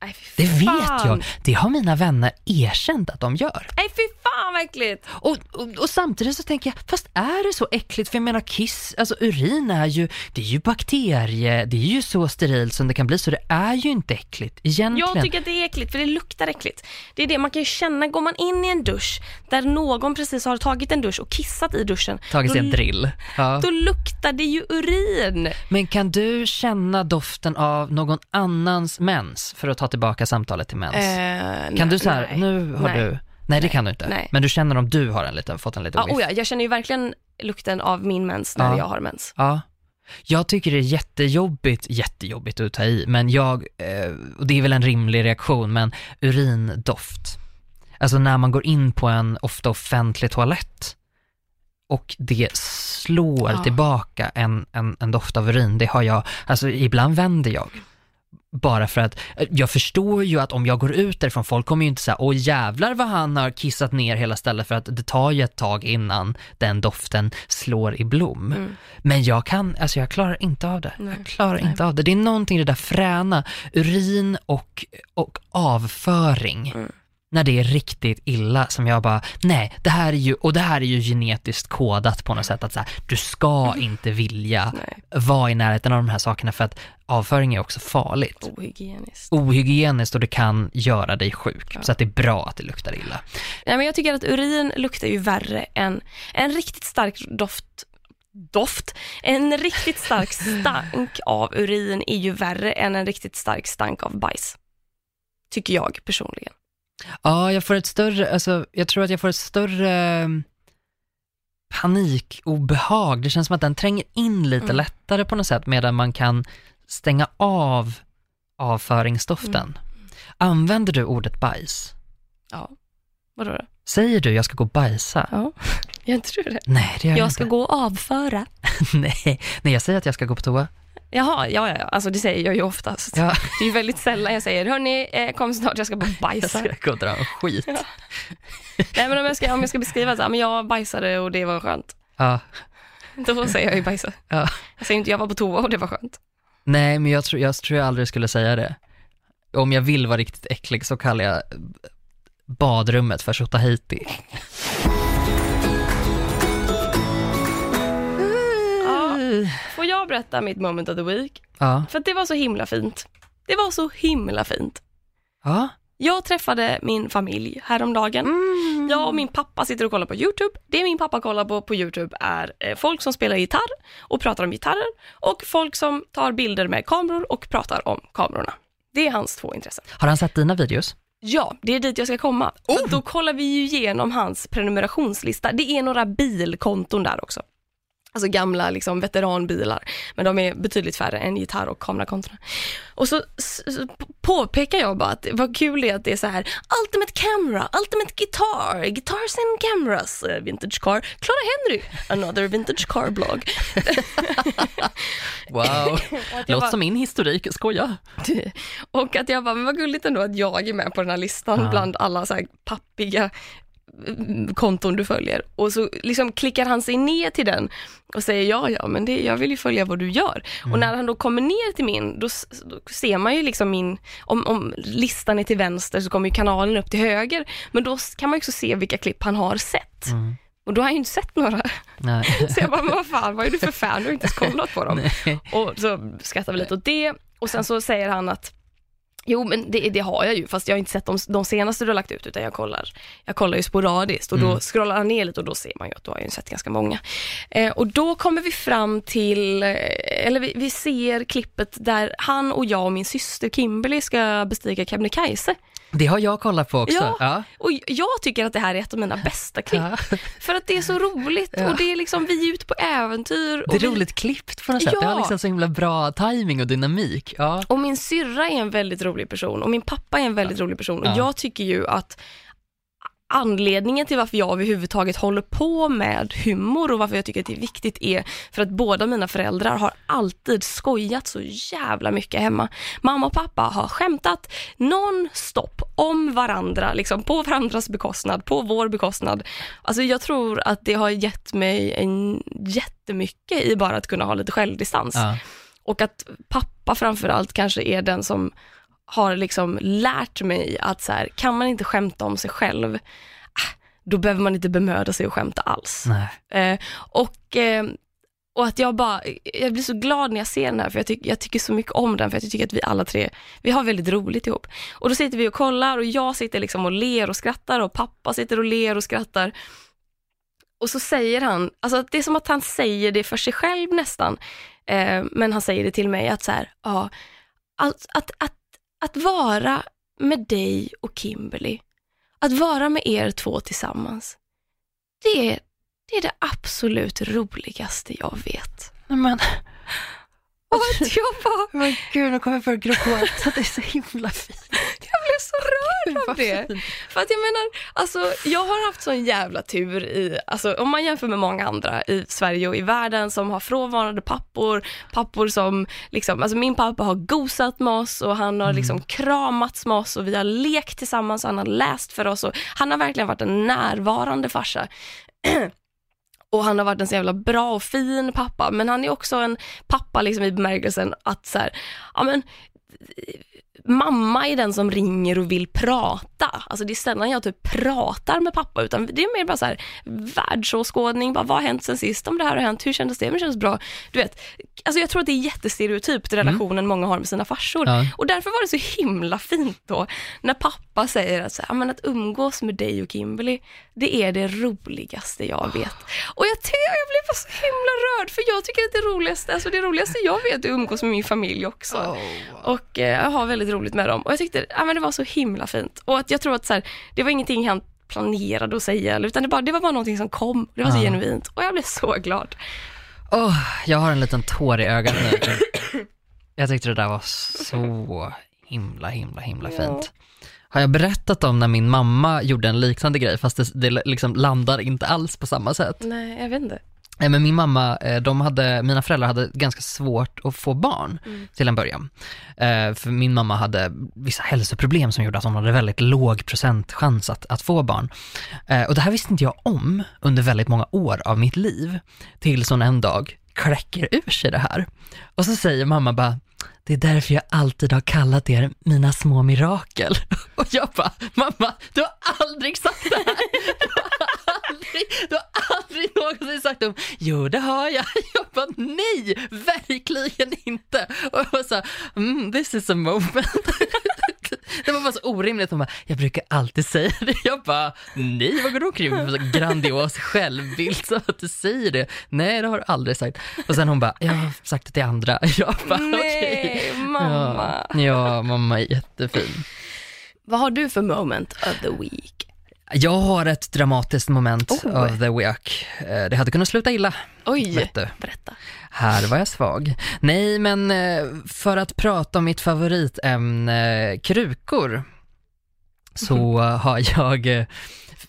[SPEAKER 1] Nej,
[SPEAKER 2] Det vet jag. Det har mina vänner erkänt att de gör.
[SPEAKER 1] Nej fy fan vad äckligt.
[SPEAKER 2] Och, och, och samtidigt så tänker jag, fast är det så äckligt? För jag menar kiss, alltså urin är ju, det är ju bakterie, det är ju så sterilt som det kan bli, så det är ju inte äckligt egentligen.
[SPEAKER 1] Jag tycker att det är äckligt för det luktar äckligt. Det är det man kan ju känna, går man in i en dusch där någon precis har tagit en dusch och kissat i duschen.
[SPEAKER 2] Tagit sig en drill. Ja.
[SPEAKER 1] Då luktar det ju urin.
[SPEAKER 2] Men kan du känna doften av någon annans mens, för att ta tillbaka samtalet till mens?
[SPEAKER 1] Eh,
[SPEAKER 2] kan
[SPEAKER 1] nej,
[SPEAKER 2] du så här,
[SPEAKER 1] nej.
[SPEAKER 2] nu har
[SPEAKER 1] nej.
[SPEAKER 2] du, nej det kan du inte,
[SPEAKER 1] Nej.
[SPEAKER 2] men du känner om du har en liten, fått en liten
[SPEAKER 1] Ja, oh ja, jag känner ju verkligen lukten av min mens när
[SPEAKER 2] Ja.
[SPEAKER 1] jag har mens.
[SPEAKER 2] Ja. Jag tycker det är jättejobbigt, jättejobbigt att ta i, men jag, eh, och det är väl en rimlig reaktion, men urindoft. Alltså när man går in på en ofta offentlig toalett och det slår
[SPEAKER 1] Ja.
[SPEAKER 2] tillbaka en, en, en doft av urin, det har jag, alltså ibland vänder jag. Bara för att, eh, jag förstår ju att om jag går ut därifrån, folk kommer ju inte säga åh jävlar vad han har kissat ner hela stället för att det tar ju ett tag innan den doften slår i blom.
[SPEAKER 1] Mm.
[SPEAKER 2] Men jag kan, alltså jag klarar inte av det.
[SPEAKER 1] Nej.
[SPEAKER 2] Jag klarar
[SPEAKER 1] Nej.
[SPEAKER 2] inte av det. Det är någonting i det där fräna, urin och, och avföring.
[SPEAKER 1] Mm.
[SPEAKER 2] När det är riktigt illa som jag bara, nej, det här är ju, och det här är ju genetiskt kodat på något sätt att så här, du ska inte vilja
[SPEAKER 1] Nej,
[SPEAKER 2] vara i närheten av de här sakerna för att avföring är också farligt.
[SPEAKER 1] ohygieniskt.
[SPEAKER 2] Ohygieniskt och det kan göra dig sjuk.
[SPEAKER 1] Ja.
[SPEAKER 2] Så att det är bra att det luktar illa.
[SPEAKER 1] Nej, men jag tycker att urin luktar ju värre än en riktigt stark doft Doft. En riktigt stark stank av urin är ju värre än en riktigt stark stank av bajs. Tycker jag personligen.
[SPEAKER 2] Ja, jag får ett större, alltså jag tror att jag får ett större mm, panikobehag. Det känns som att den tränger in lite
[SPEAKER 1] Mm.
[SPEAKER 2] lättare på något sätt medan man kan stänga av avföringsdoften.
[SPEAKER 1] Mm.
[SPEAKER 2] Använder du ordet bajs?
[SPEAKER 1] Ja. Vadå då?
[SPEAKER 2] Säger du jag ska gå och bajsa?
[SPEAKER 1] Ja. Jag tror det.
[SPEAKER 2] Nej, det gör jag,
[SPEAKER 1] Jag ska
[SPEAKER 2] inte.
[SPEAKER 1] gå och avföra.
[SPEAKER 2] Nej, nej, jag säger att jag ska gå på toa.
[SPEAKER 1] Jaha, ja, ja, ja. Alltså det säger jag ju oftast.
[SPEAKER 2] Ja.
[SPEAKER 1] Det är ju väldigt sällan jag säger, hörni, eh, kom snart, jag ska bara
[SPEAKER 2] Jag
[SPEAKER 1] bajsa.
[SPEAKER 2] ska gå och dra en skit.
[SPEAKER 1] Ja. Nej men om jag ska, om jag ska beskriva så här, men jag bajsade och det var skönt.
[SPEAKER 2] Ja.
[SPEAKER 1] Då säger jag ju bajsa.
[SPEAKER 2] Ja.
[SPEAKER 1] Jag säger inte, jag var på toa och det var skönt.
[SPEAKER 2] Nej, men jag tror, jag tror jag aldrig skulle säga det. Om jag vill vara riktigt äcklig så kallar jag badrummet för Tjotahejti.
[SPEAKER 1] Får jag berätta mitt moment of the week?
[SPEAKER 2] Ja.
[SPEAKER 1] För att det var så himla fint. Det var så himla fint.
[SPEAKER 2] Ja.
[SPEAKER 1] Jag träffade min familj häromdagen. Jag och min pappa sitter och kollar på YouTube. Det min pappa kollar på på YouTube är eh, folk som spelar gitarr och pratar om gitarrer och folk som tar bilder med kameror och pratar om kamerorna. Det är hans två intressen.
[SPEAKER 2] Har han sett dina videos?
[SPEAKER 1] Ja, det är dit jag ska komma. För Då kollar vi ju igenom hans prenumerationslista. Det är några bilkonton där också. Alltså gamla liksom, veteranbilar, men de är betydligt färre än gitarr och kamerakontona. Och så, s- s- påpekar jag bara att vad kul det är att det är så här Ultimate Camera, Ultimate Guitar, Guitars and Cameras, eh, Vintage Car, Clara Henry, Another Vintage Car blog.
[SPEAKER 2] Wow. Låter
[SPEAKER 1] bara-
[SPEAKER 2] som min historik, skoja.
[SPEAKER 1] Och att jag bara, men vad gulligt ändå att jag är med på den här listan
[SPEAKER 2] Ja.
[SPEAKER 1] bland alla så här pappiga konton du följer. Och så liksom klickar han sig ner till den och säger ja, ja, men det, jag vill ju följa vad du gör.
[SPEAKER 2] Mm.
[SPEAKER 1] Och när han då kommer ner till min, då, då ser man ju liksom min, om, om listan är till vänster så kommer ju kanalen upp till höger. Men då kan man ju också se vilka klipp han har sett.
[SPEAKER 2] Mm.
[SPEAKER 1] Och då har han ju inte sett några.
[SPEAKER 2] Nej.
[SPEAKER 1] Så jag bara, men vad fan, vad är du för fan? Du har inte ens kollat på dem.
[SPEAKER 2] Nej.
[SPEAKER 1] Och så skrattar vi lite åt det och sen så säger han att Jo men det, det har jag ju, fast jag har inte sett de, de senaste du har lagt ut utan jag kollar, jag kollar ju sporadiskt och då
[SPEAKER 2] Mm.
[SPEAKER 1] scrollar han ner lite och då ser man ju att du har ju sett ganska många. Eh, och då kommer vi fram till, eh, eller vi, vi ser klippet där han och jag och min syster Kimberly ska bestiga Kebnekaise.
[SPEAKER 2] Det har jag kollat på också.
[SPEAKER 1] Ja.
[SPEAKER 2] Ja.
[SPEAKER 1] Och jag tycker att det här är ett av mina bästa klipp. För att det är så roligt
[SPEAKER 2] Ja.
[SPEAKER 1] och det är liksom, vi är ute på äventyr.
[SPEAKER 2] Det är
[SPEAKER 1] vi,
[SPEAKER 2] roligt klippt på något sätt. Det
[SPEAKER 1] Ja.
[SPEAKER 2] har liksom så himla bra timing och dynamik. Ja.
[SPEAKER 1] Och min syrra är en väldigt rolig person och min pappa är en väldigt rolig person. Och
[SPEAKER 2] Ja.
[SPEAKER 1] jag tycker ju att anledningen till varför jag överhuvudtaget håller på med humor och varför jag tycker att det är viktigt är för att båda mina föräldrar har alltid skojat så jävla mycket hemma. Mamma och pappa har skämtat non-stop om varandra, liksom på varandras bekostnad, på vår bekostnad. Alltså jag tror att det har gett mig en jättemycket i bara att kunna ha lite självdistans.
[SPEAKER 2] Ja.
[SPEAKER 1] Och att pappa framförallt kanske är den som har liksom lärt mig att så här, kan man inte skämta om sig själv, ah, då behöver man inte bemöda sig och skämta alls. Eh, och, eh, och att jag bara, jag blir så glad när jag ser den här, för jag, tyck, jag tycker så mycket om den, för jag tycker att vi alla tre, vi har väldigt roligt ihop. Och då sitter vi och kollar och jag sitter liksom och ler och skrattar och pappa sitter och ler och skrattar. Och så säger han, alltså det är som att han säger det för sig själv nästan, eh, men han säger det till mig att så här, ja, att, att, att, att vara med dig och Kimberly, att vara med er två tillsammans, det är, det är det absolut roligaste jag vet.
[SPEAKER 2] Men,
[SPEAKER 1] Och att jag bara,
[SPEAKER 2] men gud, nu kommer jag börja gråta. Det är så himla fint.
[SPEAKER 1] jag blev så rörd av det. För att jag menar, alltså jag har haft sån jävla tur i, alltså om man jämför med många andra i Sverige och i världen som har frånvarande pappor, pappor som liksom, alltså min pappa har gosat med oss och han har liksom kramats med oss och vi har lekt tillsammans och han har läst för oss och han har verkligen varit en närvarande farsa. Och han har varit en så jävla bra och fin pappa, men han är också en pappa liksom i bemärkelsen att så här, ja men mamma är den som ringer och vill prata. Alltså det är sällan jag typ pratar med pappa, utan det är mer bara så här världsåskådning, bara, vad har hänt sen sist, om det här har hänt, hur kändes det, men kändes bra. Du vet, alltså jag tror att det är jättestereotypt relationen många har med sina farsor.
[SPEAKER 2] Ja.
[SPEAKER 1] Och därför var det så himla fint då, när pappa säger att, så här, "Ja, men att umgås med dig och Kimberly, det är det roligaste jag vet. Och jag, jag blev bara så himla rörd, för jag tycker att det roligaste, alltså det roligaste jag vet är att umgås med min familj också. Och eh, jag har väldigt roligt med dem. Och jag tyckte ja, men det var så himla fint. Och att jag tror att så här, det var ingenting han planerade att säga, utan det, bara, det var bara någonting som kom. Det var så
[SPEAKER 2] Ja.
[SPEAKER 1] genuint. Och jag blev så glad.
[SPEAKER 2] Åh, jag har en liten tår i ögat nu. Jag tyckte det där var så himla, himla, himla fint. Har jag berättat om när min mamma gjorde en liknande grej, fast det, det liksom landar inte alls på samma sätt?
[SPEAKER 1] Nej, jag vet inte.
[SPEAKER 2] Men min mamma, eh, de hade, mina föräldrar hade ganska svårt att få barn till en början. Eh, För min mamma hade vissa hälsoproblem som gjorde att hon hade väldigt låg procentchans att, att få barn. Eh, Och det här visste inte jag om under väldigt många år av mitt liv, tills hon en dag kläcker ur sig det här. Och så säger mamma bara, det är därför jag alltid har kallat er mina små mirakel. Och jag bara, mamma, du har aldrig sagt det här. Du har aldrig, du har aldrig någonsin sagt om, jo det har jag. Jag bara, nej, verkligen inte. Och jag var så här, mm, this is a moment. Det var bara så orimligt. Hon bara, jag brukar alltid säga det. Jag bara, nej, vad går du omkring med grandios självbild så att du säger det? Nej, det har du aldrig sagt. Och sen hon bara, jag har sagt det till andra. Jag bara, okej.
[SPEAKER 1] Nej, mamma.
[SPEAKER 2] Ja, ja, mamma är jättefin.
[SPEAKER 1] Vad har du för moment of the week?
[SPEAKER 2] Jag har ett dramatiskt moment
[SPEAKER 1] Oh.
[SPEAKER 2] of the week. Eh, Det hade kunnat sluta illa,
[SPEAKER 1] Oj,
[SPEAKER 2] vet du.
[SPEAKER 1] berätta.
[SPEAKER 2] Här var jag svag. Nej, men eh, för att prata om mitt favoritämne krukor så
[SPEAKER 1] Mhm.
[SPEAKER 2] har jag eh,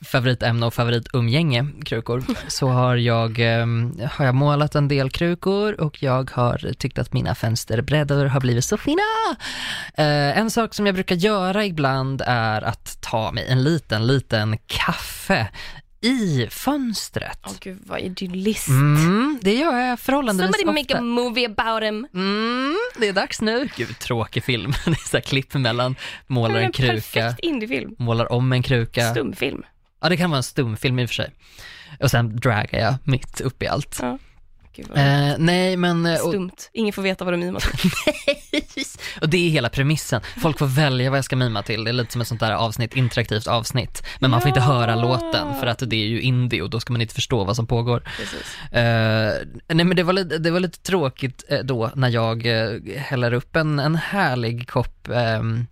[SPEAKER 2] favoritämne och favoritumgänge, krukor, så har jag, eh, har jag målat en del krukor och jag har tyckt att mina fönsterbrädor har blivit så fina. Eh, en sak som jag brukar göra ibland är att ta mig en liten, liten kaffe i fönstret.
[SPEAKER 1] Åh gud vad idyllist.
[SPEAKER 2] Mm, det gör jag förhållandevis
[SPEAKER 1] Somebody make
[SPEAKER 2] ofta.
[SPEAKER 1] a movie about him.
[SPEAKER 2] Mm, det är dags nu. Gud, tråkig film. Det är så här klipp mellan målar en
[SPEAKER 1] en
[SPEAKER 2] kruka, målar om en kruka.
[SPEAKER 1] Stumfilm.
[SPEAKER 2] Ja, det kan vara en stumfilm i och för sig. Och sen dragar jag mitt upp i allt.
[SPEAKER 1] Ja. Gud
[SPEAKER 2] Eh, nej, men... eh, Och,
[SPEAKER 1] stumt. Ingen får veta vad du mimar till.
[SPEAKER 2] och det är hela premissen. Folk får välja vad jag ska mima till. Det är lite som ett sånt där avsnitt, interaktivt avsnitt. Men man får inte höra låten för att det är ju indie och då ska man inte förstå vad som pågår. Eh, nej men det var, lite, det var lite tråkigt eh, då när jag uh, häller upp en, en härlig kopp, ehm,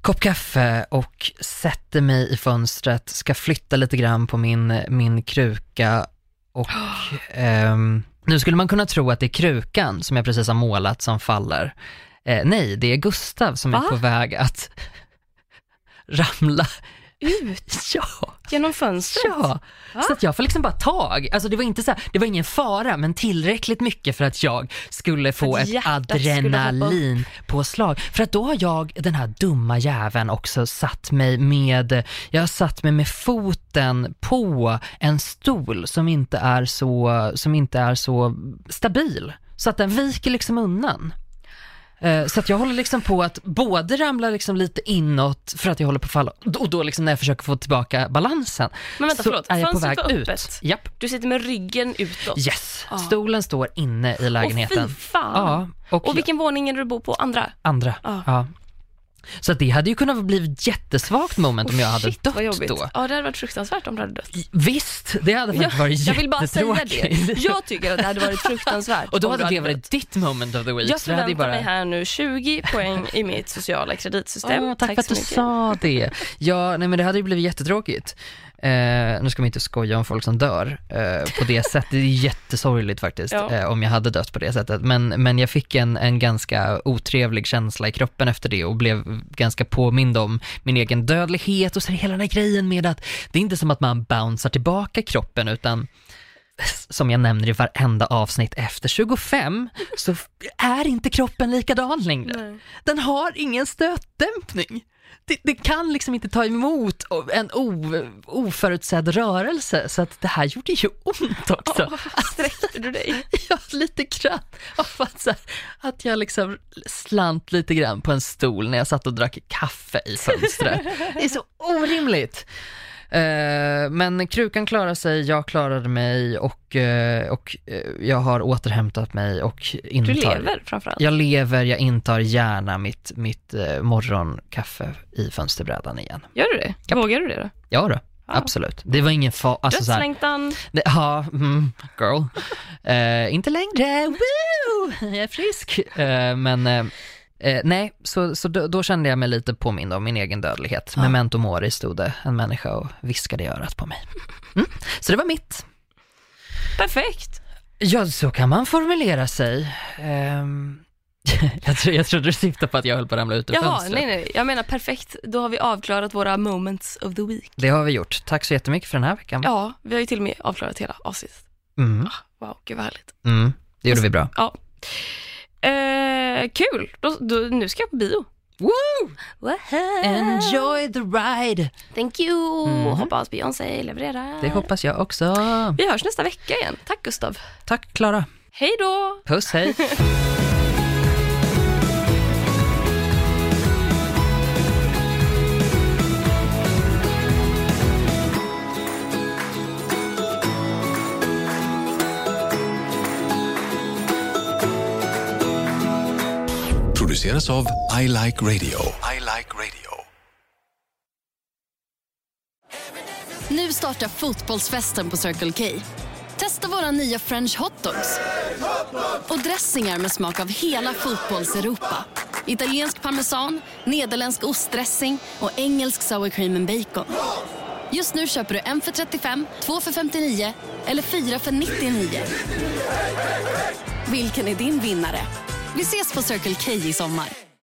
[SPEAKER 2] kopp kaffe och sätter mig i fönstret, ska flytta lite grann på min, min kruka och ehm, nu skulle man kunna tro att det är krukan som jag precis har målat som faller. Eh, nej, det är Gustav som är
[SPEAKER 1] Va?
[SPEAKER 2] på väg att ramla.
[SPEAKER 1] Ut
[SPEAKER 2] Ja!
[SPEAKER 1] Genom fönstret.
[SPEAKER 2] Ja,
[SPEAKER 1] Va?
[SPEAKER 2] så att jag får liksom bara tag. Alltså det var inte så här, det var ingen fara, men tillräckligt mycket för att jag skulle få
[SPEAKER 1] att
[SPEAKER 2] ett adrenalinpåslag. För att då har jag, den här dumma jäveln också satt mig med, jag har satt mig med foten på en stol som inte är så, som inte är så stabil. Så att den viker liksom undan. Eh, Så att jag håller liksom på att både ramla liksom lite inåt för att jag håller på att falla och då liksom när jag försöker få tillbaka balansen
[SPEAKER 1] Men vänta,
[SPEAKER 2] så
[SPEAKER 1] förlåt.
[SPEAKER 2] är jag på väg
[SPEAKER 1] var
[SPEAKER 2] ut.
[SPEAKER 1] öppet.
[SPEAKER 2] Japp.
[SPEAKER 1] Du sitter med ryggen utåt.
[SPEAKER 2] Yes,
[SPEAKER 1] Ah.
[SPEAKER 2] stolen står inne i lägenheten.
[SPEAKER 1] Åh fy fan.
[SPEAKER 2] Ja, och,
[SPEAKER 1] Och vilken våning är du bor på? Andra?
[SPEAKER 2] andra.
[SPEAKER 1] Ah.
[SPEAKER 2] Ja. Så det hade ju kunnat bli ett jättesvagt moment om jag hade
[SPEAKER 1] Shit,
[SPEAKER 2] dött då.
[SPEAKER 1] Ja, det hade varit fruktansvärt om du hade dött.
[SPEAKER 2] Visst, det hade faktiskt varit
[SPEAKER 1] jag vill bara säga det. Jag tycker att det hade varit fruktansvärt
[SPEAKER 2] Och då hade det varit ditt moment of the week.
[SPEAKER 1] Jag förväntar mig här nu 20 poäng i mitt sociala kreditsystem.
[SPEAKER 2] Åh, tack, för att du sa det. Ja, nej men det hade ju blivit jättetråkigt. Eh, nu ska man inte skoja om folk som dör eh, på det sättet. Det är jättesorgligt faktiskt
[SPEAKER 1] Ja.
[SPEAKER 2] eh, om jag hade dött på det sättet. Men, men jag fick en, en ganska otrevlig känsla i kroppen efter det och blev ganska påmind om min egen dödlighet och det hela den här grejen med att det är inte som att man bouncear tillbaka kroppen utan som jag nämner i varenda avsnitt efter 25 så är inte kroppen likadan längre.
[SPEAKER 1] Nej.
[SPEAKER 2] Den har ingen stötdämpning. Det, det kan liksom inte ta emot en o, oförutsedd rörelse, så att det här gjorde ju ont också.
[SPEAKER 1] Åh, sträckte du dig?
[SPEAKER 2] Ja, lite grann. Att, här, att jag liksom slant lite grann på en stol när jag satt och drack kaffe i fönstret. Det är så orimligt. Eh, men krukan klarade sig, jag klarade mig och, eh, och eh, jag har återhämtat mig och
[SPEAKER 1] Du
[SPEAKER 2] intar...
[SPEAKER 1] lever framförallt.
[SPEAKER 2] Jag lever, jag intar gärna mitt, mitt morgonkaffe i fönsterbrädan igen.
[SPEAKER 1] Gör du det?
[SPEAKER 2] Japp.
[SPEAKER 1] Vågar du det då?
[SPEAKER 2] Ja då,
[SPEAKER 1] Ja.
[SPEAKER 2] absolut. Det var ingen fara. Alltså,
[SPEAKER 1] Dödslängtan.
[SPEAKER 2] det, ja, mm, girl. Eh, inte längre, woo! Jag är frisk. Eh, men eh, eh, nej, så, så då, då kände jag mig lite påmind om min egen dödlighet.
[SPEAKER 1] Ja.
[SPEAKER 2] Memento mori stod det en människa och viskade i örat på mig. Mm. Så det var mitt.
[SPEAKER 1] Perfekt.
[SPEAKER 2] Ja, så kan man formulera sig. Ehm, jag, tro, jag trodde du syftade på att jag höll på att ramla ut ur
[SPEAKER 1] Jaha,
[SPEAKER 2] fönstret.
[SPEAKER 1] nej nej. Jag menar perfekt. Då har vi avklarat våra moments of the week.
[SPEAKER 2] Det har vi gjort. Tack så jättemycket för den här veckan.
[SPEAKER 1] Ja, vi har ju till och med avklarat hela avsnittet.
[SPEAKER 2] Mm,
[SPEAKER 1] Wow, gud vad härligt.
[SPEAKER 2] mm, det gjorde vi bra.
[SPEAKER 1] Ja. Eh, kul. Då, då, nu ska jag på bio.
[SPEAKER 2] Woo!
[SPEAKER 1] Wow.
[SPEAKER 2] Enjoy the ride!
[SPEAKER 1] Thank you.
[SPEAKER 2] Mhm.
[SPEAKER 1] Hoppas Beyoncé levererar.
[SPEAKER 2] Det hoppas jag också.
[SPEAKER 1] Vi hörs nästa vecka igen. Tack Gustav.
[SPEAKER 2] Tack Klara.
[SPEAKER 1] Hej då.
[SPEAKER 2] Puss, hej.
[SPEAKER 3] Produceras av I Like Radio. I like radio.
[SPEAKER 4] Nu startar fotbollsfesten på Circle K. Testa våra nya french hotdogs och dressingar med smak av hela fotbolls-Europa. Italiensk parmesan, nederländsk ostdressing och engelsk sour cream and bacon. Just nu köper du en för 35, två för 59 eller fyra för 99. Vilken är din vinnare? Vi ses på Circle K i sommar.